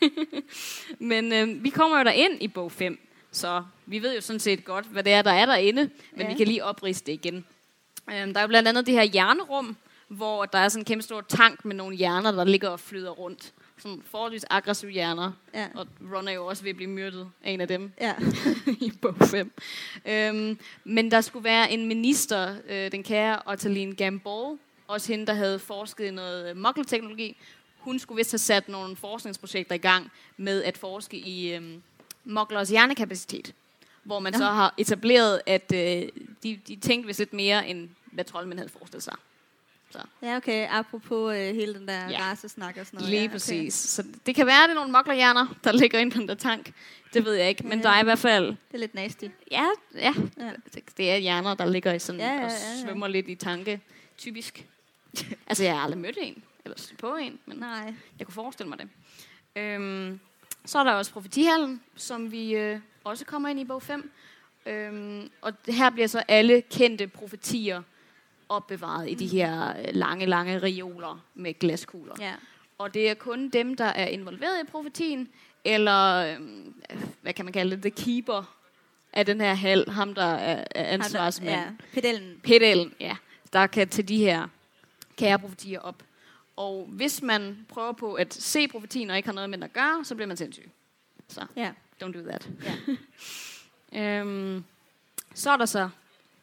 <laughs> Men øh, vi kommer jo derind i bog 5, så vi ved jo sådan set godt, hvad det er, der er derinde, men Ja. vi kan lige opriste det igen. Øhm, der er jo blandt andet det her hjernerum, hvor der er sådan en kæmpe stor tank med nogle hjerner, der ligger og flyder rundt. Sådan forholdsvis aggressive hjerner. Ja. Og Ron er jo også ved at blive myrdet af en af dem Ja. <laughs> i bog 5. Øhm, men der skulle være en minister, øh, den kære Ottaline Gamble, også hende, der havde forsket i noget øh, muggle-teknologi. Hun skulle vist have sat nogle forskningsprojekter i gang med at forske i øhm, mugglers hjernekapacitet. Hvor man Nå. så har etableret, at øh, de, de tænkte vist lidt mere, end hvad troldmænd havde forestillet sig. ja, okay. Apropos øh, hele den der Ja. ja. racesnak og sådan noget. Lige ja, okay. præcis. Så det kan være, at det er nogle mugglerhjerner, der ligger inde på den der tank. Det ved jeg ikke, men Ja. der er i hvert fald Det er lidt nasty. Ja, ja. Ja. Det, det er hjerner, der ligger i sådan Ja, ja, og ja, ja. svømmer lidt i tanke. Typisk. <laughs> altså, jeg har aldrig mødt en, eller stødt på en, men Nej. jeg kunne forestille mig det. Øhm, så er der også profetihallen, som vi øh, også kommer ind i bog 5. Øhm, og her bliver så alle kendte profetier opbevaret i de her øh, lange, lange reoler med glaskugler. Ja. Og det er kun dem, der er involveret i profetien, eller øhm, hvad kan man kalde det, the keeper af den her hal, ham der er, er ansvarsmand. Ja. Pedellen. Pedellen, ja, der kan til de her kære profetier op. Og hvis man prøver på at se profetien og ikke har noget med den at gøre, så bliver man sindssyg. Så Ja. don't do that. Ja. <laughs> Øhm, så er der så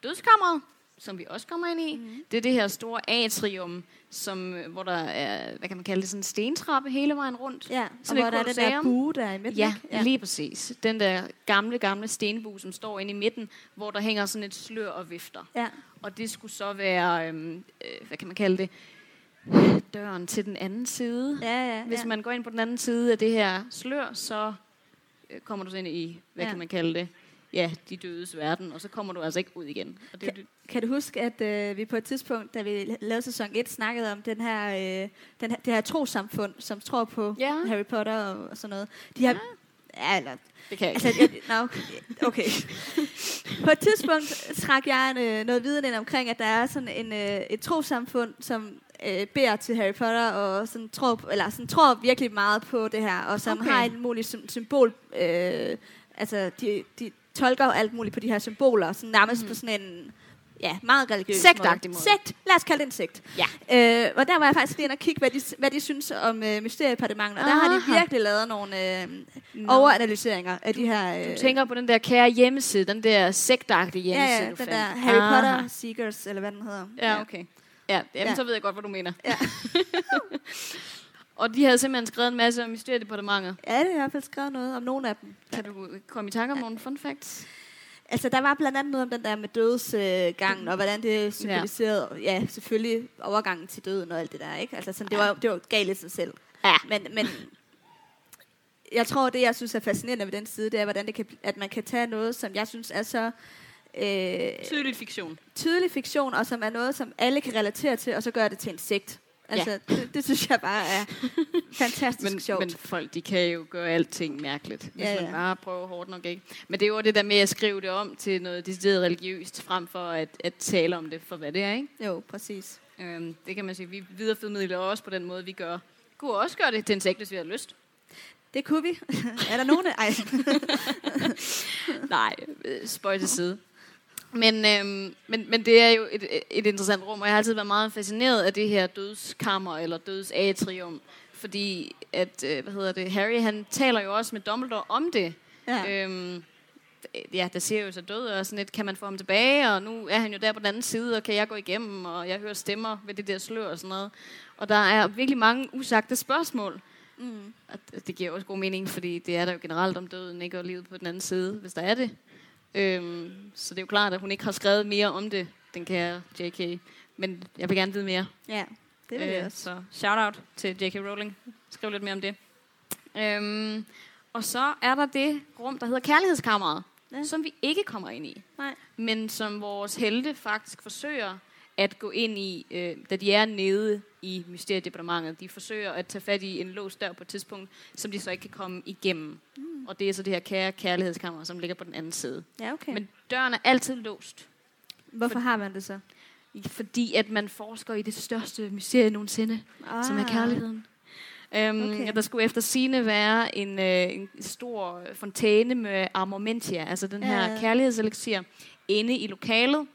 dødskammeret, som vi også kommer ind i. Mhm. Det er det her store atrium, som, øh, hvor der er, hvad kan man kalde det, sådan en stentrappe hele vejen rundt. Ja, og Sådan hvor der er den der bue der i midten. Ja, ja, lige præcis. Den der gamle, gamle stenbu, som står inde i midten, hvor der hænger sådan et slør og vifter. Ja. Og det skulle så være, øhm, øh, hvad kan man kalde det, døren til den anden side. Ja, ja, Hvis ja. man går ind på den anden side af det her slør, så øh, kommer du så ind i, hvad Ja. kan man kalde det, ja, de dødes verden, og så kommer du altså ikke ud igen. Og det, det, Kan du huske, at øh, vi på et tidspunkt, da vi lavede sæson 1, snakkede om den her, øh, den her, det her trosamfund, som tror på Ja. Harry Potter og, og sådan noget. De har, ja. eller, det kan jeg altså, ikke. jeg, no, okay. okay. <laughs> på et tidspunkt trak jeg en, øh, noget viden ind omkring, at der er sådan en, øh, et trosamfund, som øh, beder til Harry Potter og sådan tror, på- eller sådan tror virkelig meget på det her, og som Okay. har et muligt sym- symbol, øh, altså de, de tolker alt muligt på de her symboler, sådan nærmest mm. på sådan en ja, meget religiøs Sektagtig måde. Sekt, lad os kalde det en sekt. Ja. Øh, og der var jeg faktisk lige inde og kigge, hvad de, hvad de synes om øh, mysteriedepartementet, og der har de Aha. virkelig lavet nogle øh, Nå. overanalyseringer af de her... Øh, Du tænker på den der kære hjemmeside, den der sektagtige ja, hjemmeside, ja, du den fandt. der Harry Aha. Potter Seekers, eller hvad den hedder. Ja, okay. Ja, jamen, Ja. så ved jeg godt, hvad du mener. Ja. <laughs> og de havde simpelthen skrevet en masse om mysteriedepartementet. Ja, det er i hvert fald skrevet noget om nogle af dem. Kan du komme i tanke om nogle fun facts? Altså, der var blandt andet noget om den der med dødsgangen, øh, og hvordan det symboliserede, ja. ja, selvfølgelig overgangen til døden og alt det der, ikke? Altså, sådan, det, var, det var galt i sig selv. Ja. Men, men jeg tror, det jeg synes er fascinerende ved den side, det er, hvordan det kan, at man kan tage noget, som jeg synes er så øh, Tydeligt fiktion. tydelig fiktion, og som er noget, som alle kan relatere til, og så gøre det til en sekt. Altså, ja. det, det synes jeg bare er <laughs> fantastisk Men, sjovt. men folk, de kan jo gøre alting mærkeligt, hvis Ja, ja, man bare prøver hårdt nok, ikke? Men det er jo det der med at skrive det om til noget decideret religiøst, frem for at, at tale om det for, hvad det er, ikke? Jo, præcis. Øhm, det kan man sige, vi videreformidler også på den måde, vi gør. Vi kunne også gøre det til en sekt, hvis vi havde lyst. Det kunne vi. <laughs> er der nogen. Ej. <laughs> Nej, øh, spøj til side. Men, øhm, men, men det er jo et, et interessant rum, og jeg har altid været meget fascineret af det her dødskammer, eller dødsatrium, fordi at, øh, hvad hedder det, Harry, han taler jo også med Dumbledore om det. Ja. Øhm, ja, der ser jo så død, og sådan lidt, kan man få ham tilbage, og nu er han jo der på den anden side, og kan jeg gå igennem, og jeg hører stemmer ved det der slør og sådan noget. Og der er virkelig mange usagte spørgsmål. Mm. Og det- giver også god mening, fordi det er der jo generelt om døden, ikke? Og livet på den anden side, hvis der er det. Øhm, så det er jo klart, at hun ikke har skrevet mere om det, den kære J.K. Men jeg vil gerne vide mere. Ja. Det vil jeg Øh, også. Så shout-out til J.K. Rowling. Skriv lidt mere om det. Øhm, og så er der det rum, der hedder Kærlighedskammeret, Ja. som vi ikke kommer ind i. Nej. Men som vores helte faktisk forsøger at gå ind i, øh, da de er nede i mysteriedepartementet. De forsøger at tage fat i en låst dør på et tidspunkt, som de så ikke kan komme igennem. Mm. Og det er så det her kære kærlighedskammer, som ligger på den anden side. Ja, okay. Men døren er altid låst. Hvorfor for- har man det så? Fordi at man forsker i det største mysterie nogensinde, ah. som er kærligheden. Um, Okay. Der skulle efter sine være en, øh, en stor fontæne med armamentia, altså den her Ja. kærlighedseliksir, inde i lokalet.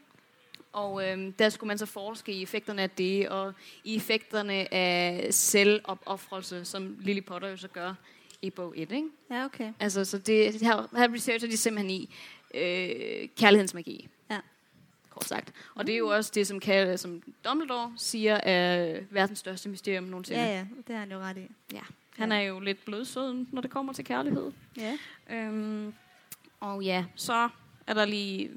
Og øhm, der skulle man så forske i effekterne af det, og i effekterne af selvopoffrelse, som Lily Potter jo så gør i bog 1. Ikke? Ja, okay. Altså, så det, her, her researcher de simpelthen i øh, kærlighedens magi. Ja. Kort sagt. Og det er jo også det, som, kan, som Dumbledore siger er verdens største mysterium nogensinde. Ja, ja, det har han jo ret i. ja. Han er jo lidt blødsød, når det kommer til kærlighed. Ja. Øhm, og ja, så er der lige,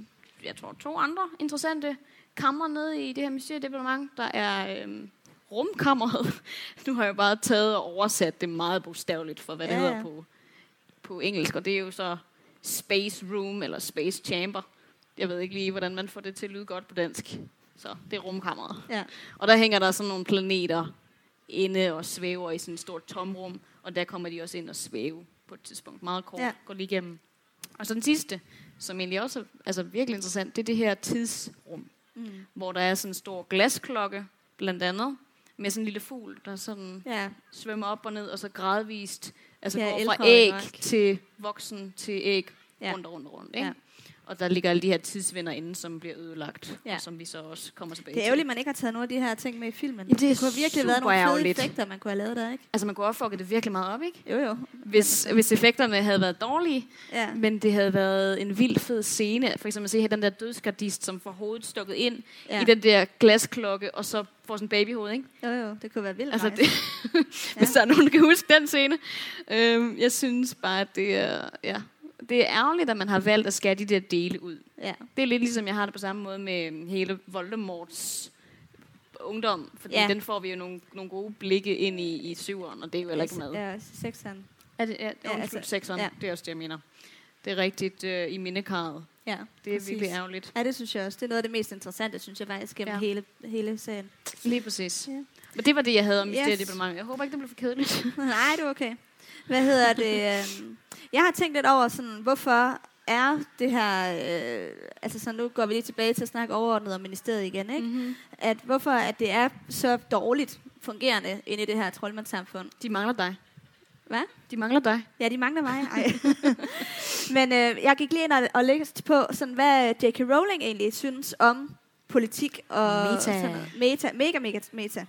jeg tror, to andre interessante kammer nede i det her mysteriedepartement. Der er øhm, rumkammeret. <laughs> nu har jeg bare taget og oversat det meget bogstaveligt for, hvad det Ja, hedder ja. på, på engelsk. Og det er jo så Space Room eller Space Chamber. Jeg ved ikke lige, hvordan man får det til at lyde godt på dansk. Så det er rumkammeret. Ja. Og der hænger der sådan nogle planeter inde og svæver i sådan et stort tomrum, og der kommer de også ind og svæve på et tidspunkt. Meget kort, ja. går lige igennem. Og så den sidste, som egentlig også er altså virkelig interessant, det er det her tidsrum, Mm. hvor der er sådan en stor glasklokke, blandt andet, med sådan en lille fugl, der sådan Ja. svømmer op og ned, og så gradvist altså Ja, går fra æg nok. til voksen til æg, ja. rundt og rundt og rundt. Ikke? Ja. Og der ligger alle de her tidsvinder inde, som bliver ødelagt, Ja. ja. og som vi så også kommer tilbage Det er til. ærgerligt, at man ikke har taget nogle af de her ting med i filmen. Ja, det er kunne virkelig have været nogle fede ærgerligt. effekter, man kunne have lavet der, ikke? Altså man kunne opfukke det virkelig meget op, ikke? Jo, jo. Hvis, hvis effekterne havde været dårlige, Ja. men det havde været en vild fed scene. For eksempel at se her den der dødsgardist, som får hovedet stukket ind ja. ja. i den der glasklokke, og så får sådan en babyhoved, ikke? Jo, jo, det kunne være vildt Altså, nice. det, <laughs> hvis der er nogen, der kan huske den scene. Øhm, jeg synes bare, at det er, ja, det er ærgerligt, at man har valgt at skære de der dele ud. Ja. Det er lidt ligesom, jeg har det på samme måde med hele Voldemorts ungdom. Fordi Ja. den får vi jo nogle, nogle gode blikke ind i, i syveren, og det er jo heller ikke med. Ja, sekseren. Er det, ja, Ja, altså, sekseren, ja. det er også det, jeg mener. Det er rigtigt øh, i mindekarret. Ja, Det er præcis. virkelig ærgerligt. Ja, det synes jeg også. Det er noget af det mest interessante, synes jeg faktisk, gennem ja. Hele, hele serien. Lige præcis. Ja. Men det var det, jeg havde om Yes. mysteriedepartementet. Jeg håber ikke, det blev for kedeligt. <laughs> Nej, det er okay. Hvad hedder det? <laughs> øhm, Jeg har tænkt lidt over, sådan, hvorfor er det her... Øh, altså, så nu går vi lige tilbage til at snakke overordnet om ministeriet igen, ikke? Mm-hmm. At hvorfor at det er så dårligt fungerende inde i det her troldmandssamfund. De mangler dig. Hvad? De mangler dig. Ja, de mangler mig. Ej. <laughs> Men øh, jeg gik lige ind og, og læste på, sådan, hvad J.K. Rowling egentlig synes om politik og Meta. sådan noget. Meta. Mega, mega meta.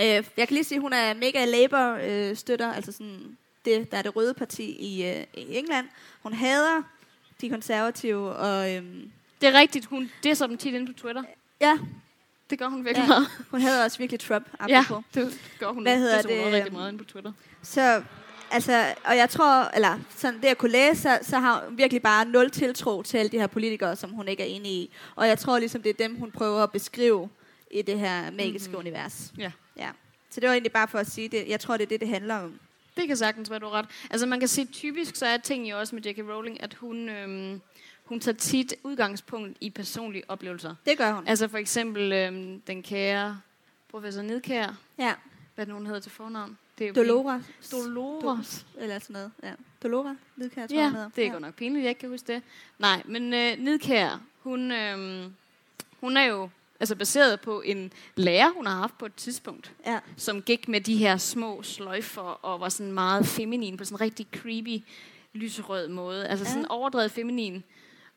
Øh, jeg kan lige sige, at hun er mega Labour-støtter, altså sådan det, der er det røde parti i, øh, i England. Hun hader de konservative, og øhm, Det er rigtigt. Hun disser dem tit inde på Twitter. ja, Det gør hun virkelig Ja. meget. hun hader også virkelig Trump, Ja, apropos. det gør hun. Hvad hedder disser hun det, rigtig øhm, meget inde på Twitter. Så, altså, og jeg tror, eller sådan det jeg kunne læse, så, så har hun virkelig bare nul tiltro til alle de her politikere, som hun ikke er enig i. Og jeg tror ligesom, det er dem, hun prøver at beskrive i det her magiske mm-hmm. univers. Ja. ja. Så det var egentlig bare for at sige det. Jeg tror, det er det, det handler om. Det kan sagtens være, du ret. Altså man kan sige, typisk så er ting jo også med J.K. Rowling, at hun, øhm, hun tager tit udgangspunkt i personlige oplevelser. Det gør hun. Altså for eksempel øhm, den kære professor Nedkær, Ja. hvad den hun hedder til fornavn. Det er fint. Dolores. Eller sådan noget. Ja. Dolora. Lidkær, tror jeg, Ja, hedder. det er ja. godt nok pinligt, jeg ikke kan huske det. Nej, men øh, Nidkær, hun, øh, hun er jo altså baseret på en lærer, hun har haft på et tidspunkt, Ja. som gik med de her små sløjfer og var sådan meget feminin på sådan en rigtig creepy, lyserød måde. Altså sådan Ja. overdrevet feminin.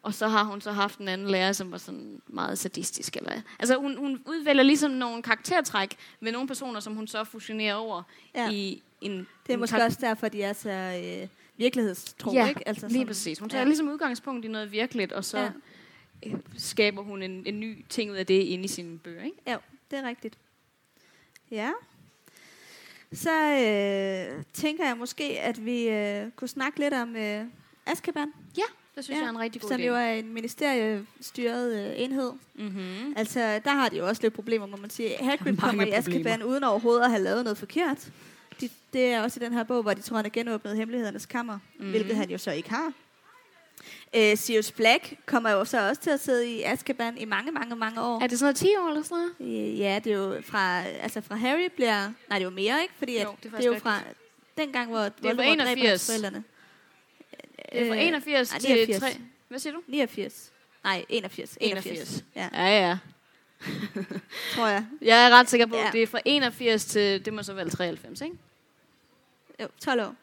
Og så har hun så haft en anden lærer, som var sådan meget sadistisk. Eller, altså hun, hun udvælger ligesom nogle karaktertræk med nogle personer, som hun så fusionerer over Ja. i en Det er en måske karak- også derfor, de er så øh, virkelighedstro, ja, ikke? Altså, lige sådan- præcis. Hun tager ja. ligesom udgangspunkt i noget virkeligt, og så Ja. Ja. skaber hun en, en ny ting ud af det inde i sine bøger. Ikke? Ja, det er rigtigt. Ja. Så øh, tænker jeg måske, at vi øh, kunne snakke lidt om øh, Azkaban. Det synes ja, jeg er en rigtig god som idé. jo er en ministeriestyret øh, enhed. Mm-hmm. Altså, der har de jo også lidt problemer, må man sige. Hagrid kommer i. Azkaban uden overhovedet at have lavet noget forkert. De, det er også i den her bog, hvor de tror, han har genåbnet hemmelighedernes kammer, Mhm. mm. hvilket han jo så ikke har. Øh, Sirius Black kommer jo så også til at sidde i Azkaban i mange, mange, mange år. Er det sådan noget 10 år eller sådan noget? Øh, Ja, det er jo fra, altså fra Harry bliver... Nej, det er jo mere, ikke? Fordi Jo, at det er det, er jo fra den gang, hvor Voldemort dræber 81. hans forældrene. Det er fra Øh, 81 nej, til 89. 3. Hvad siger du? 89. Nej, 81. 81. Ja, Ja, ja. tror jeg. <laughs> Jeg er ret sikker på, Ja. at det er fra 81 til, det må så være 93, ikke? Jo, 12 år.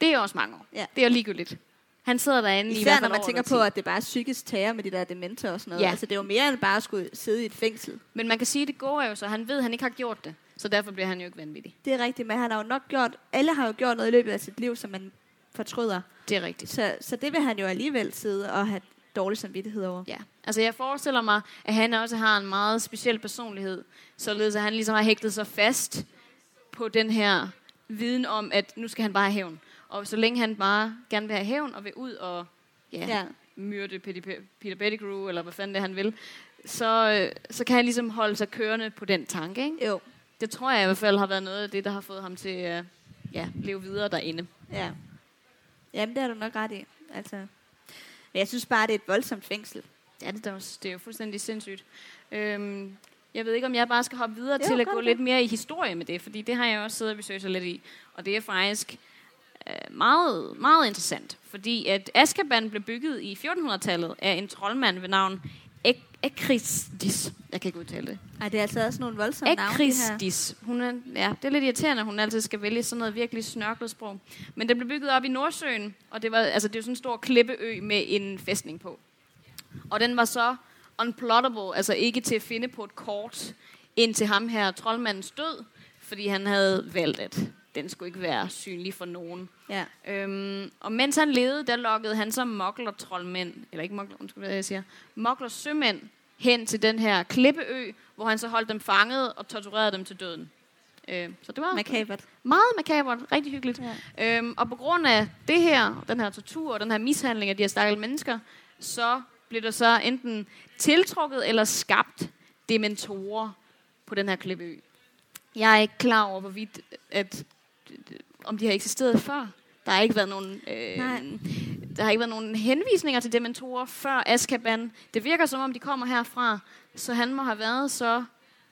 Det er også mange år. Ja. Det er jo ligegyldigt. Han sidder derinde i Især hvert når fald man over tænker på, at det bare er psykisk terror med de der dementer og sådan noget. Ja. Altså, det er jo mere end bare at skulle sidde i et fængsel. Men man kan sige, at det går jo, så han ved, at han ikke har gjort det. Så derfor bliver han jo ikke vanvittig. Det er rigtigt, men han har jo nok gjort... Alle har jo gjort noget i løbet af sit liv, som man fortryder. Det er rigtigt. Så, så det vil han jo alligevel sidde og have dårlig samvittighed over. Ja, altså jeg forestiller mig, at han også har en meget speciel personlighed, således at han ligesom har hægtet sig fast på den her viden om, at nu skal han bare have hævn. Og så længe han bare gerne vil have hævn og vil ud og ja, Ja. myrde Peter, Pettigrew, eller hvad fanden det han vil, så, øh, så kan han ligesom holde sig kørende på den tanke. Ikke? Jo, Det tror jeg i hvert fald har været noget af det, der har fået ham til at ja, leve videre derinde. ja. Jamen, det har du nok ret i. Altså, men jeg synes bare, det er et voldsomt fængsel. Ja, det er, også, det er jo fuldstændig sindssygt. Øhm, jeg ved ikke, om jeg bare skal hoppe videre Jo, til at gå det. lidt mere i historie med det, fordi det har jeg også siddet og researchet lidt i. Og det er faktisk øh, meget, meget interessant, fordi at Azkaban blev bygget i 1400-tallet af en troldmand ved navn Ek- Ekristis. Jeg kan ikke udtale det. Ej, det er altså også nogle voldsomme navne, det. Ekristis. Hun er, ja, det er lidt irriterende, at hun altid skal vælge sådan noget virkelig snørklet sprog. Men det blev bygget op i Nordsøen, og det var, altså, det er sådan en stor klippeø med en fæstning på. Og den var så unplottable, altså ikke til at finde på et kort, indtil ham her, troldmandens død, fordi han havde valgt, at den skulle ikke være synlig for nogen. Ja. Øhm, og mens han levede, der lokkede han så mokler troldmænd, eller ikke mokler, undskyld, hvad jeg siger, mokler sømænd hen til den her klippeø, hvor han så holdt dem fanget og torturerede dem til døden. Øh, så det var Makabert. meget makabert, rigtig hyggeligt. Ja. Øhm, og på grund af det her, den her tortur og den her mishandling af de her stakkels mennesker, så blev der så enten tiltrukket eller skabt dementorer på den her klippeø. Jeg er ikke klar over, hvorvidt, at, om de har eksisteret før. Der har ikke været nogen, øh, Nej. der har ikke været nogen henvisninger til dementorer før Azkaban. Det virker som om, de kommer herfra, så han må have været så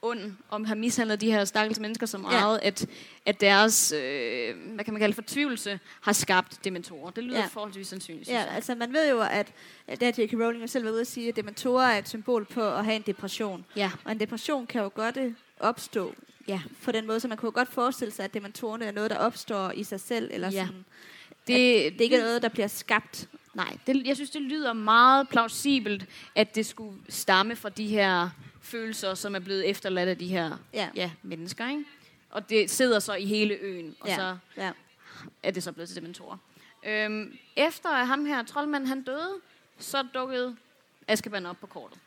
ond om have mishandlet de her stakkels mennesker så meget, ja. at, at deres, øh, hvad kan man kalde det, fortvivlelse har skabt dementorer. Det lyder Ja. forholdsvis sandsynligt, Ja, altså man ved jo, at, at der J.K. Rowling selv var ude at sige, at dementorer er et symbol på at have en depression. Ja. Og en depression kan jo godt opstå Ja. på den måde, så man kunne godt forestille sig, at dementorerne er noget, der opstår i sig selv, eller Ja. sådan. Det, Det er ikke noget, der bliver skabt. Nej, det, jeg synes, det lyder meget plausibelt, at det skulle stamme fra de her følelser, som er blevet efterladt af de her Ja. ja, mennesker. Ikke? Og det sidder så i hele øen, og Ja. så Ja. er det så blevet til dementorer. Øhm, efter at ham her, troldmanden, han døde, så dukkede Azkaban op på kortet.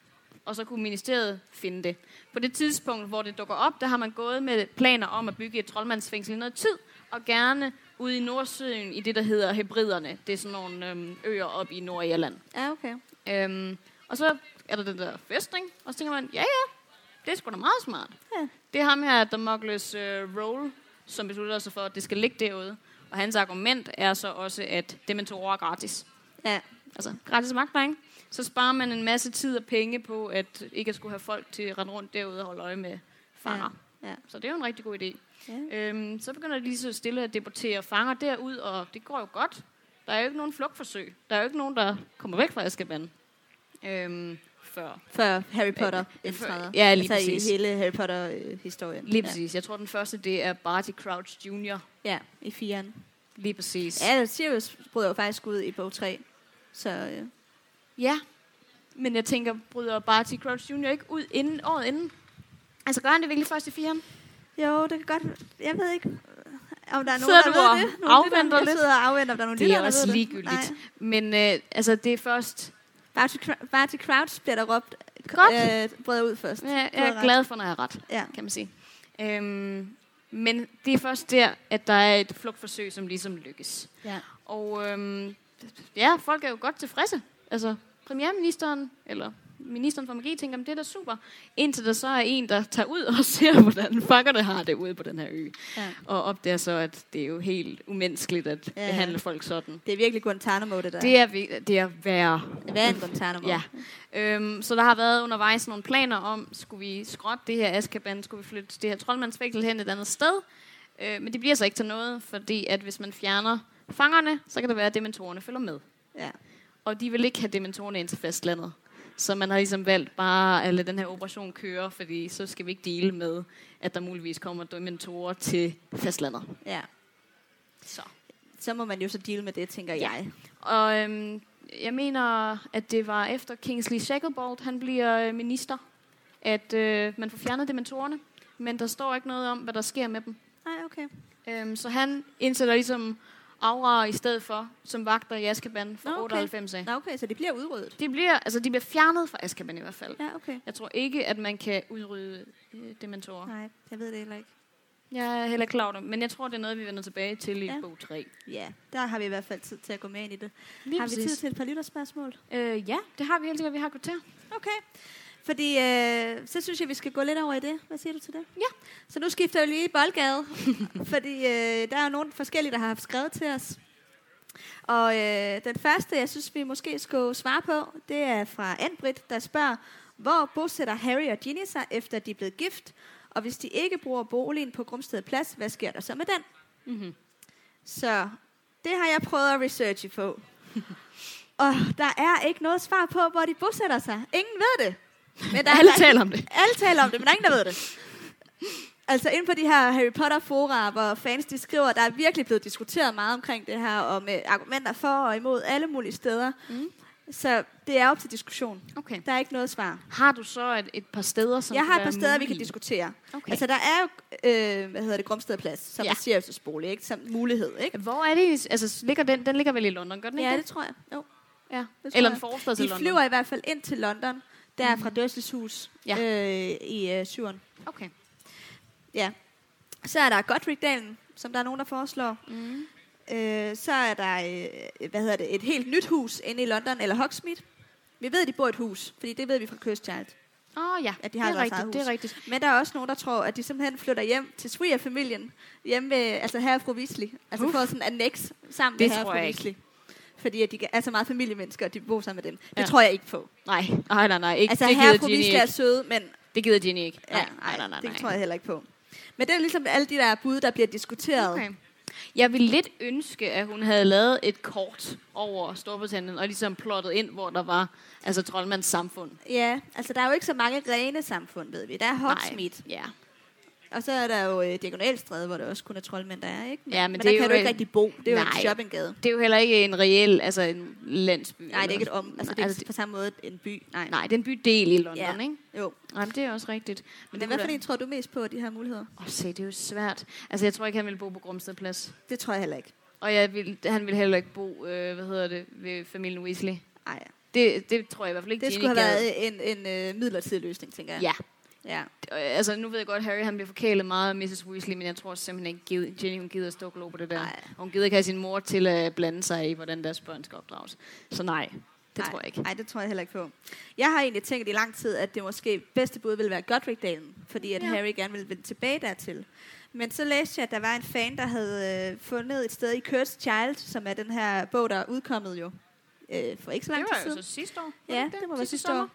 Og så kunne ministeriet finde det. På det tidspunkt, hvor det dukker op, der har man gået med planer om at bygge et troldmandsfængsel i noget tid, og gerne ude i Nordsøen i det, der hedder Hebriderne. Det er sådan nogle øhm, øer op i Nordirland. Ja, okay. Øhm, og så er der den der fæstning, og så tænker man, ja ja, det er sgu da meget smart. Ja. Det er ham her, Damocles øh, Roll, som beslutter sig for, at det skal ligge derude. Og hans argument er så også, at dementorer er gratis. Ja. Altså, gratis magter, ikke? Så sparer man en masse tid og penge på, at ikke at skulle have folk til at rende rundt derude og holde øje med fanger. Ja. Så det er jo en rigtig god idé. Ja. Øhm, så begynder de lige så stille at deportere fanger derud, og det går jo godt. Der er jo ikke nogen flugtforsøg. Der er jo ikke nogen, der kommer væk fra Azkaban. Øhm, før. Før Harry Potter Øh, indtræder. ja, lige altså præcis. i hele Harry Potter-historien. Lige præcis. Jeg tror, den første, det er Barty Crouch Jr. Ja. ja, i firen. Lige præcis. Ja, Sirius bryder jo faktisk ud i bog 3. Så øh, Ja, men jeg tænker, bryder Barty Crouch Jr. ikke ud inden, året inden? Altså, gør han det virkelig først i firen? jo, det kan godt... Jeg ved ikke, om der er nogen, Sidder der ved det. Nogle afventer lytter- Jeg lidt? sidder og afventer, om der er nogle Det lytter, er også ligegyldigt. Nej. Men øh, altså, det er først... Barty, Barty Crouch bliver der råbt. Godt. Øh, bryder ud først. Ja, jeg er ret. glad for, når jeg har ret, Ja. kan man sige. Øhm, men det er først der, at der er et flugtforsøg, som ligesom lykkes. ja. Og øhm, ja, folk er jo godt tilfredse. Altså, premierministeren, eller ministeren for magi, tænker, "Men det er da super. Indtil der så er en, der tager ud og <laughs> ser, hvordan fuckerne har det ude på den her ø. Ja. Og opdager så, at det er jo helt umenneskeligt at Ja. behandle folk sådan. Det er virkelig Guantanamo, det der. Det er, det er værre. Hvad er en Guantanamo? Ja. Øhm, så der har været undervejs nogle planer om, skulle vi skrotte det her Azkaban, skulle vi flytte det her troldmandsfængsel hen et andet sted. Øh, men det bliver så ikke til noget, fordi at hvis man fjerner fangerne, så kan det være, at dementorerne følger med. ja. Og de vil ikke have dementorerne ind til fastlandet. Så man har ligesom valgt bare at lade den her operation køre, fordi så skal vi ikke dele med, at der muligvis kommer dementorer til fastlandet. ja. Så. Så må man jo så deal med det, tænker Ja. jeg. Og øhm, jeg mener, at det var efter Kingsley Shacklebolt, han bliver øh, minister, at øh, man får fjernet dementorerne. Men der står ikke noget om, hvad der sker med dem. Nej, okay. Øhm, så han indsætter ligesom Aura i stedet for, som vagter i Azkaban fra okay. okay. 98 af. Nå, okay, så de bliver udryddet. De bliver, altså, de bliver fjernet fra Azkaban i hvert fald. Ja, okay. Jeg tror ikke, at man kan udrydde øh, dementorer. Nej, jeg ved det heller ikke. Jeg er heller ikke klar over det, men jeg tror, det er noget, vi vender tilbage til i Ja. bog 3. Ja, der har vi i hvert fald tid til at gå med ind i det. Lige har vi tid præcis. til et par lytterspørgsmål? Øh, ja, det har vi helt sikkert. Vi har et kvarter. Okay. Fordi øh, så synes jeg, vi skal gå lidt over i det. Hvad siger du til det? Ja. Så nu skifter jeg lige boldgade. <laughs> fordi øh, der er nogle forskellige, der har haft skrevet til os. Og øh, den første, jeg synes, vi måske skulle svare på, det er fra Anbrit, der spørger, hvor bosætter Harry og Ginny sig, efter de er blevet gift? Og hvis de ikke bruger boligen på Grumsted Plads, hvad sker der så med den? Mm-hmm. Så det har jeg prøvet at researche på. <laughs> Og der er ikke noget svar på, hvor de bosætter sig. Ingen ved det. Men der er Alle der- taler om det. Alle taler om det, men der er ingen, der ved det. Altså inden på de her Harry Potter fora, hvor fans de skriver, der er virkelig blevet diskuteret meget omkring det her, og med argumenter for og imod alle mulige steder. Mm. Så det er op til diskussion. Okay. Der er ikke noget svar. Har du så et, et par steder, som jeg har et par steder, vi kan mulige? diskutere. Okay. Altså der er jo, øh, hvad hedder det, Grumsted Plads, som Ja. er Sirius' ikke? Som mulighed, ikke? Hvor er det? Altså, ligger den, den ligger vel i London, gør den ikke Ja, det? det tror jeg. Jo. Ja. det tror Eller en forstad til De London. flyver i hvert fald ind til London, der fra Dursleys hus Ja. øh, i øh, syveren. Okay. Ja. Så er der Godric-dalen, som der er nogen, der foreslår. Mm. Øh, så er der øh, hvad hedder det, et helt nyt hus inde i London, eller Hogsmeade. Vi ved, at de bor i et hus, fordi det ved vi fra Cursed Child. Åh oh, ja, At de har det er rigtigt, det er rigtigt. Men der er også nogen, der tror, at de simpelthen flytter hjem til svigerfamilien. Hjemme ved, altså her fru Weasley. Altså Uf. får sådan en annex sammen Det med herre tror fru jeg ikke. Fordi at de er så meget familiemennesker, og de bor sammen med dem. Det Ja. tror jeg ikke på. Nej, nej, nej, nej. Ikke, Altså det herre er ikke. søde, men Det gider Ginny ikke. ja, Nej, nej, nej, nej. det nej. tror jeg heller ikke på. Men det er ligesom alle de der bud, der bliver diskuteret. Okay. Jeg ville lidt ønske, at hun havde lavet et kort over Storbritannien, og ligesom plottet ind, hvor der var altså troldmands samfund. Ja, altså der er jo ikke så mange rene samfund, ved vi. Der er Hogsmeade, Ja. Og så er der jo øh, Diagonalstræde, hvor der også kun er troldmænd, der er, ikke? Ja, men men det der er kan jo du ikke et- rigtig bo. Det er jo en Nej. shoppinggade. Det er jo heller ikke en reel, altså en landsby. Nej, det er ikke et om. Altså, det er altså, ikke på samme måde en by. Nej. Nej, det er en bydel i London, Ja. ikke? Jo. Nej, men det er også rigtigt. Men det hvad for en tror du mest på, de her muligheder? Åh, se, det er jo svært. Altså, jeg tror ikke, han ville bo på Grumsted Plads. Det tror jeg heller ikke. Og jeg vil, han ville heller ikke bo, øh, hvad hedder det, ved familien Weasley. Nej, Det, det tror jeg i hvert fald ikke, det skulle have gad. været en, en øh, midlertidig løsning, tænker jeg. Ja. Ja. Øh, Altså, nu ved jeg godt, Harry han bliver forkælet meget af Mrs. Weasley, men jeg tror simpelthen ikke, Ginny hun gider at stå og på det der. Nej. Og hun gider ikke have sin mor til at blande sig i, hvordan deres børn skal opdrages. Så nej, det Nej. tror jeg ikke. Nej, det tror jeg heller ikke på. Jeg har egentlig tænkt i lang tid, at det måske bedste bud ville være Godric-dalen, fordi at Ja. Harry gerne ville vende tilbage dertil. Men så læste jeg, at der var en fan, der havde øh, fundet et sted i Cursed Child, som er den her bog, der er udkommet jo øh, for ikke så lang Det tid var jo siden. så sidste år. Ja, var det må være sidste sommer. år.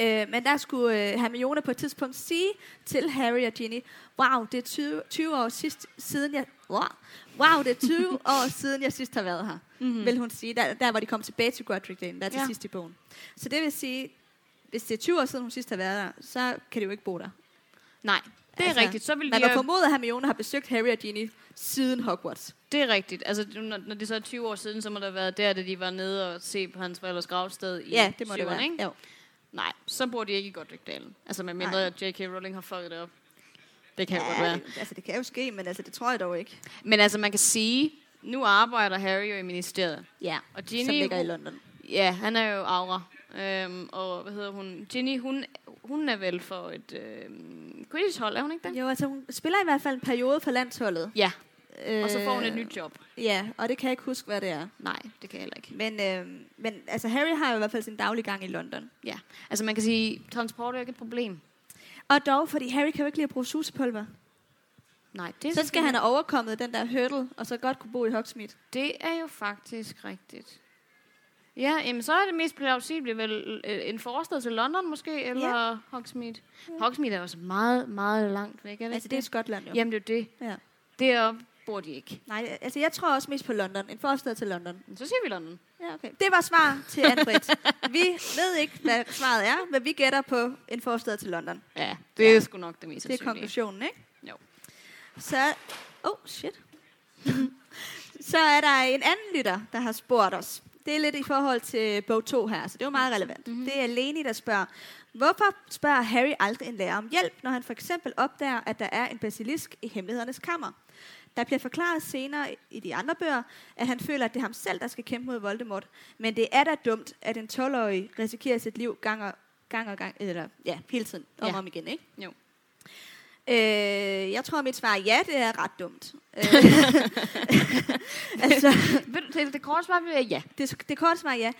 Øh, men der skulle øh, Hermione på et tidspunkt sige til Harry og Ginny, wow, det er 20, 20 år sidst, siden jeg... Wow, wow, det er 20 <laughs> år siden jeg sidst har været her, Mhm. mm. vil hun sige, der, der hvor de kom tilbage til Godric Dane, der er til Ja. sidst i bogen. Så det vil sige, hvis det er 20 år siden hun sidst har været der, så kan de jo ikke bo der. Nej, det er Altså, rigtigt. Så vil Man de må jo, formode, at Hermione har besøgt Harry og Ginny siden Hogwarts. det er rigtigt. Altså, når, når det så er 20 år siden, så må der have været der, da de var nede og se på hans forældres gravsted i Ja, det må det syveren, være. Ikke? Jo. Nej, så bor de ikke i Godric-dalen. Altså, med mindre Nej. at J.K. Rowling har fucket det op. Det kan jo godt Ja, være. det, altså det kan jo ske, men altså det tror jeg dog ikke. Men altså, man kan sige, nu arbejder Harry jo i ministeriet. Ja, Og som Ginny, ligger i London. Ja, han er jo Aura. Øhm, og hvad hedder hun? Ginny, hun, hun er vel for et øhm, Quidditch-hold, er hun ikke det? Jo, altså hun spiller i hvert fald en periode for landsholdet. Ja, Og så får hun et Øh, nyt job. Ja, og det kan jeg ikke huske, hvad det er. Nej, det kan jeg heller ikke. Men, øh, men altså, Harry har jo i hvert fald sin daglige gang i London. Ja, altså man kan sige, transport er jo ikke et problem. Og dog, fordi Harry kan jo ikke lide at bruge susepulver. Nej, det, Så skal han have overkommet den der hurdle, og så godt kunne bo i Hogsmeade. det er jo faktisk rigtigt. Ja, jamen så er det mest plausible vel øh, en forstad til London måske, eller ja. Hogsmeade. Hogsmeade er også meget, meget langt væk, er det Altså, det er Skotland jo. Jamen det er det. Ja. Deroppe bor de ikke. Nej, altså jeg tror også mest på London. En forstad til London. Så siger vi London. Ja, okay. Det var svar til Anne-Britt. vi ved ikke, hvad svaret er, men vi gætter på en forstad til London. Ja, det er Ja. sgu nok det mest Det er konklusionen, ikke? Jo. Så, oh shit. <laughs> så er der en anden lytter, der har spurgt os. Det er lidt i forhold til bog 2 her, så det er jo meget relevant. Mm-hmm. Det er Leni, der spørger, hvorfor spørger Harry aldrig en lærer om hjælp, når han for eksempel opdager, at der er en basilisk i hemmelighedernes kammer? Der bliver forklaret senere i de andre bøger, at han føler, at det er ham selv, der skal kæmpe mod Voldemort. Men det er da dumt, at en 12-årig risikerer sit liv gang og gang, og gang eller ja, hele tiden, om og Ja. om igen, ikke? Jo. Øh, jeg tror, mit svar er ja, det er ret dumt. Øh, <laughs> altså, det, det korte svar er ja. det, det korte svar er ja.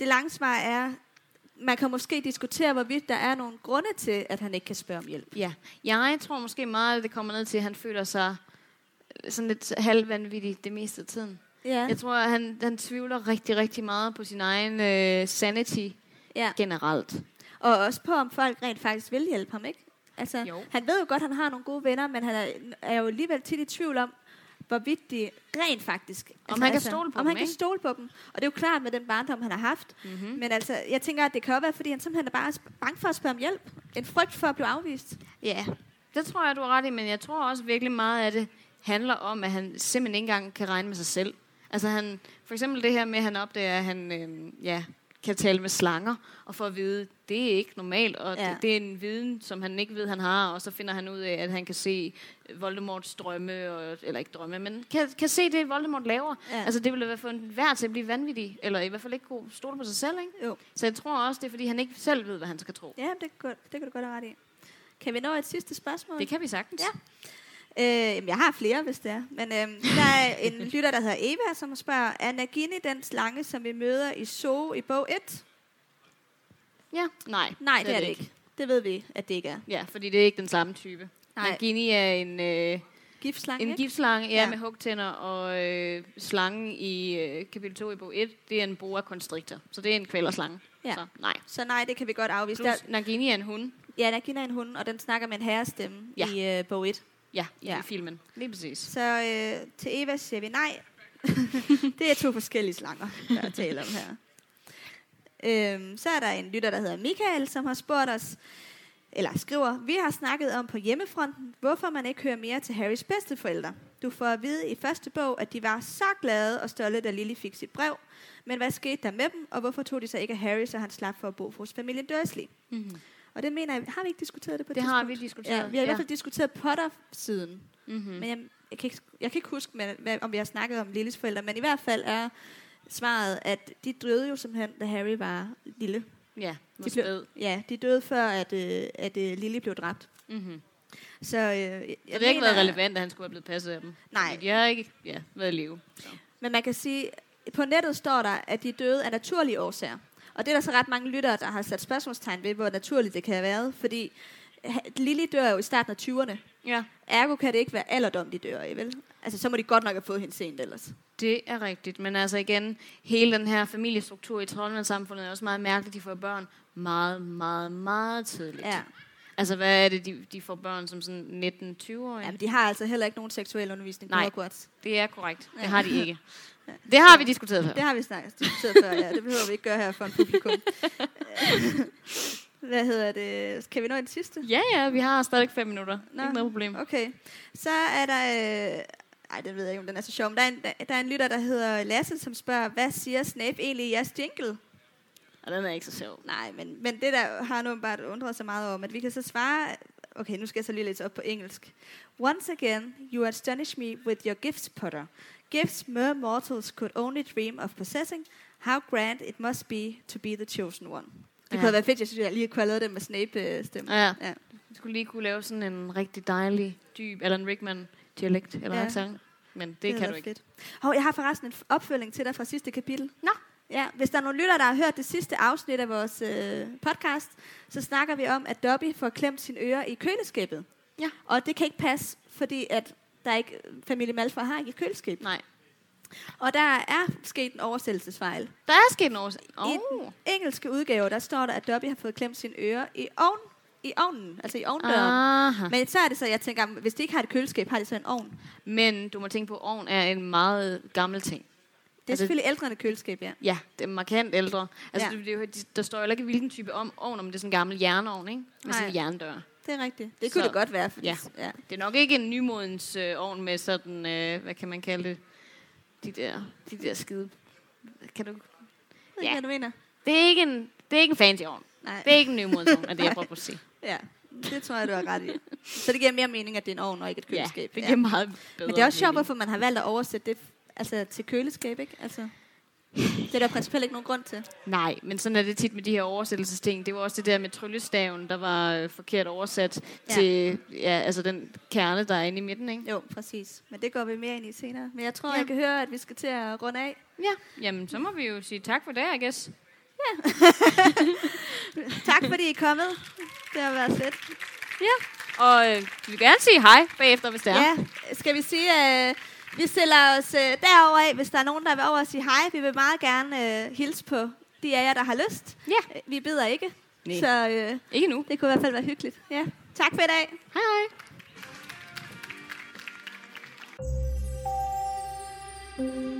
Det lange svar er, man kan måske diskutere, hvorvidt der er nogle grunde til, at han ikke kan spørge om hjælp. Ja. Jeg tror måske meget, at det kommer ned til, at han føler sig sådan lidt halvvanvittig det meste af tiden. Ja, Jeg tror, at han, han tvivler rigtig, rigtig meget på sin egen øh, sanity ja. generelt. Og også på, om folk rent faktisk vil hjælpe ham, ikke? Altså, Jo. han ved jo godt, at han har nogle gode venner, men han er, er jo alligevel tit i tvivl om, hvorvidt de rent faktisk... altså, han kan stole på om dem, han kan ikke? stole på dem. Og det er jo klart med den barndom, han har haft. Mm-hmm. Men altså, jeg tænker, at det kan også være, fordi han simpelthen er bare bange for at spørge om hjælp. En frygt for at blive afvist. Ja, det tror jeg, du har ret i, men jeg tror også virkelig meget af det handler om, at han simpelthen ikke engang kan regne med sig selv. Altså han, for eksempel det her med, at han opdager, at han øh, ja, kan tale med slanger, og får at vide, det er ikke normalt, og Ja. det, det er en viden, som han ikke ved, han har, og så finder han ud af, at han kan se Voldemorts drømme, og, eller ikke drømme, men kan, kan se det, Voldemort laver. Ja. Altså det ville være for en hver til at blive vanvittig, eller i hvert fald ikke kunne stole på sig selv, ikke? Jo. Så jeg tror også, det er, fordi han ikke selv ved, hvad han skal tro. Ja, det kan, det kan du godt have ret i. Kan vi nå et sidste spørgsmål? Det kan vi sagtens. Ja. Øh, jeg har flere, hvis det er. Men øh, der er en <laughs> lytter, der hedder Eva, som spørger, er Nagini den slange, som vi møder i Zoo i bog 1? ja. Nej, Nej, det er det ikke. Det ved vi, at det ikke er. Ja, fordi det er ikke den samme type. Nej. Nagini er en, øh, Giftslange, en ikke? giftslange ja, Ja. med hugtænder, og øh, slangen i øh, kapitel 2 i bog 1, det er en boa constrictor. Så det er en kvælerslange. Ja. Så nej. Så nej, det kan vi godt afvise. Der, Plus, Nagini er en hund. ja, Nagini er en hund, og den snakker med en herrestemme Ja. i øh, bog 1. Ja, i Ja. ja. filmen. Lige præcis. Så øh, til Eva siger vi nej. <laughs> det er to forskellige slanger, der er tale om her. Øhm, så er der en lytter, der hedder Michael, som har spurgt os, eller skriver, vi har snakket om på hjemmefronten, hvorfor man ikke hører mere til Harrys bedsteforældre. Du får at vide i første bog, at de var så glade og stolte, da Lily fik sit brev. Men hvad skete der med dem, og hvorfor tog de så ikke af Harry, så han slap for at bo hos familien Dursley? Mm-hmm. Og det mener jeg, har vi ikke diskuteret det på et Det har vi diskuteret. Ja, vi har i hvert fald diskuteret Potter-siden. Mm-hmm. Men jeg, jeg, kan ikke, jeg kan ikke huske, med, hvad, om vi har snakket om Lillys forældre, men i hvert fald er svaret, at de døde jo simpelthen, da Harry var lille. Ja, De blev- blev... Ja, de døde før, at, øh, at øh, Lily blev dræbt. Mm-hmm. Så øh, jeg, Det har ikke været relevant, at han skulle have blevet passet af dem. Nej. Fordi De har ikke ja, været i live. Så. Men man kan sige, på nettet står der, at de døde af naturlige årsager. Og det er der så ret mange lyttere, der har sat spørgsmålstegn ved, hvor naturligt det kan have været. Fordi Lily dør jo i starten af 20'erne. Ja, Ergo kan det ikke være alderdom, de dør i, vel? Altså, så må de godt nok have fået hende sent ellers. Det er rigtigt, men altså igen, hele den her familiestruktur i troldmandssamfundet er også meget mærkeligt. De får børn meget, meget, meget tidligt. Ja. Altså, hvad er det, de, de får børn som sådan 19-20-årige? Jamen, de har altså heller ikke nogen seksuel undervisning på Nej. Hogwarts. Det er korrekt. Det Ja. har de ikke. <laughs> <laughs> Det har vi diskuteret før. Det har vi snakket diskuteret før, ja. Det behøver vi ikke gøre her for en publikum. <laughs> Hvad hedder det? Kan vi nå et sidste? Ja, ja, vi har stadig fem minutter. Nå. Ikke noget problem. Okay. Så er der... Øh, ej, det ved jeg ikke, om den er så sjov. Men der er, en, der er en lytter, der hedder Lasse, som spørger, hvad siger Snape egentlig i jeres jingle? Og den er ikke så sjov. Nej, men, men det der har nu bare undret sig meget om, at vi kan så svare... Okay, nu skal jeg så lige læse op på engelsk. Once again, you astonish me with your gifts, Potter. Gifts mere mortals could only dream of possessing. How grand it must be to be the chosen one. Det Ja. kunne været fedt, jeg synes, jeg lige kunne have lavet det med Snape-stemme. Ja. ja. Vi skulle lige kunne lave sådan en rigtig dejlig, dyb Alan Rickman-dialekt, eller Ja. accent. Men det, det kan du ikke. Fedt. Hov, jeg har forresten en opfølging til dig fra sidste kapitel. Nå. Ja, hvis der er nogle lytter, der har hørt det sidste afsnit af vores øh, podcast, så snakker vi om, at Dobby får klemt sine ører i køleskabet. Ja. Og det kan ikke passe, fordi at der ikke, familie Malfoy har ikke et køleskab. Nej. Og der er sket en oversættelsesfejl. Der er sket noget. I Oh. den engelske udgave, der står der, at Dobby har fået klemt sine ører i, ovn, i ovnen, altså i ovndøren. Aha. Men så er det så, jeg tænker, hvis de ikke har et køleskab, har de så en ovn. Men du må tænke på, at ovn er en meget gammel ting. Det er Altså- selvfølgelig ældre end et køleskab, ja. Ja, det er markant ældre. Altså, Ja. det, er jo- de- der står jo ikke, hvilken type om, ovn, om det er sådan en gammel jernovn, ikke? Med sådan en Nej. jerndør. Det er rigtigt. Det kunne Så- det godt være. Fordi, ja. ja. Det er nok ikke en nymodens øh, ovn med sådan, øh, hvad kan man kalde det? De der, de der skide... Kan du... Ved Ja. hvad du mener. Det er ikke en, det er ikke en fancy ovn. Nej. Det er ikke en nymodens ovn, <laughs> er det, jeg prøver på at sige. Ja, det tror jeg, du har ret i. Så det giver mere mening, at det er en ovn og ikke et Ja, køleskab. det giver meget bedre Men det er også sjovt, hvorfor man har valgt at oversætte det altså, til køleskab, ikke? Altså, det er der principielt ikke nogen grund til. Nej, men sådan er det tit med de her oversættelsesting. Det var også det der med tryllestaven, der var øh, forkert oversat Ja. ja. til ja, altså den kerne, der er inde i midten, ikke? Jo, præcis. Men det går vi mere ind i senere. Men jeg tror, Ja. jeg kan høre, at vi skal til at runde af. Ja. Jamen, så må vi jo sige tak for det, I guess. <laughs> Tak fordi I er kommet. Det har været fedt. Ja. Og øh, vi vil gerne sige hej bagefter, hvis det er. Ja, skal vi sige, at vi stiller os øh, derover af, hvis der er nogen, der vil over og sige hej. Vi vil meget gerne øh, hilse på de af jer, der har lyst. Ja. Øh, Vi beder ikke, Nej. så øh, Ikke nu. det kunne i hvert fald være hyggeligt. Ja. Tak for i dag. Hej hej. thank you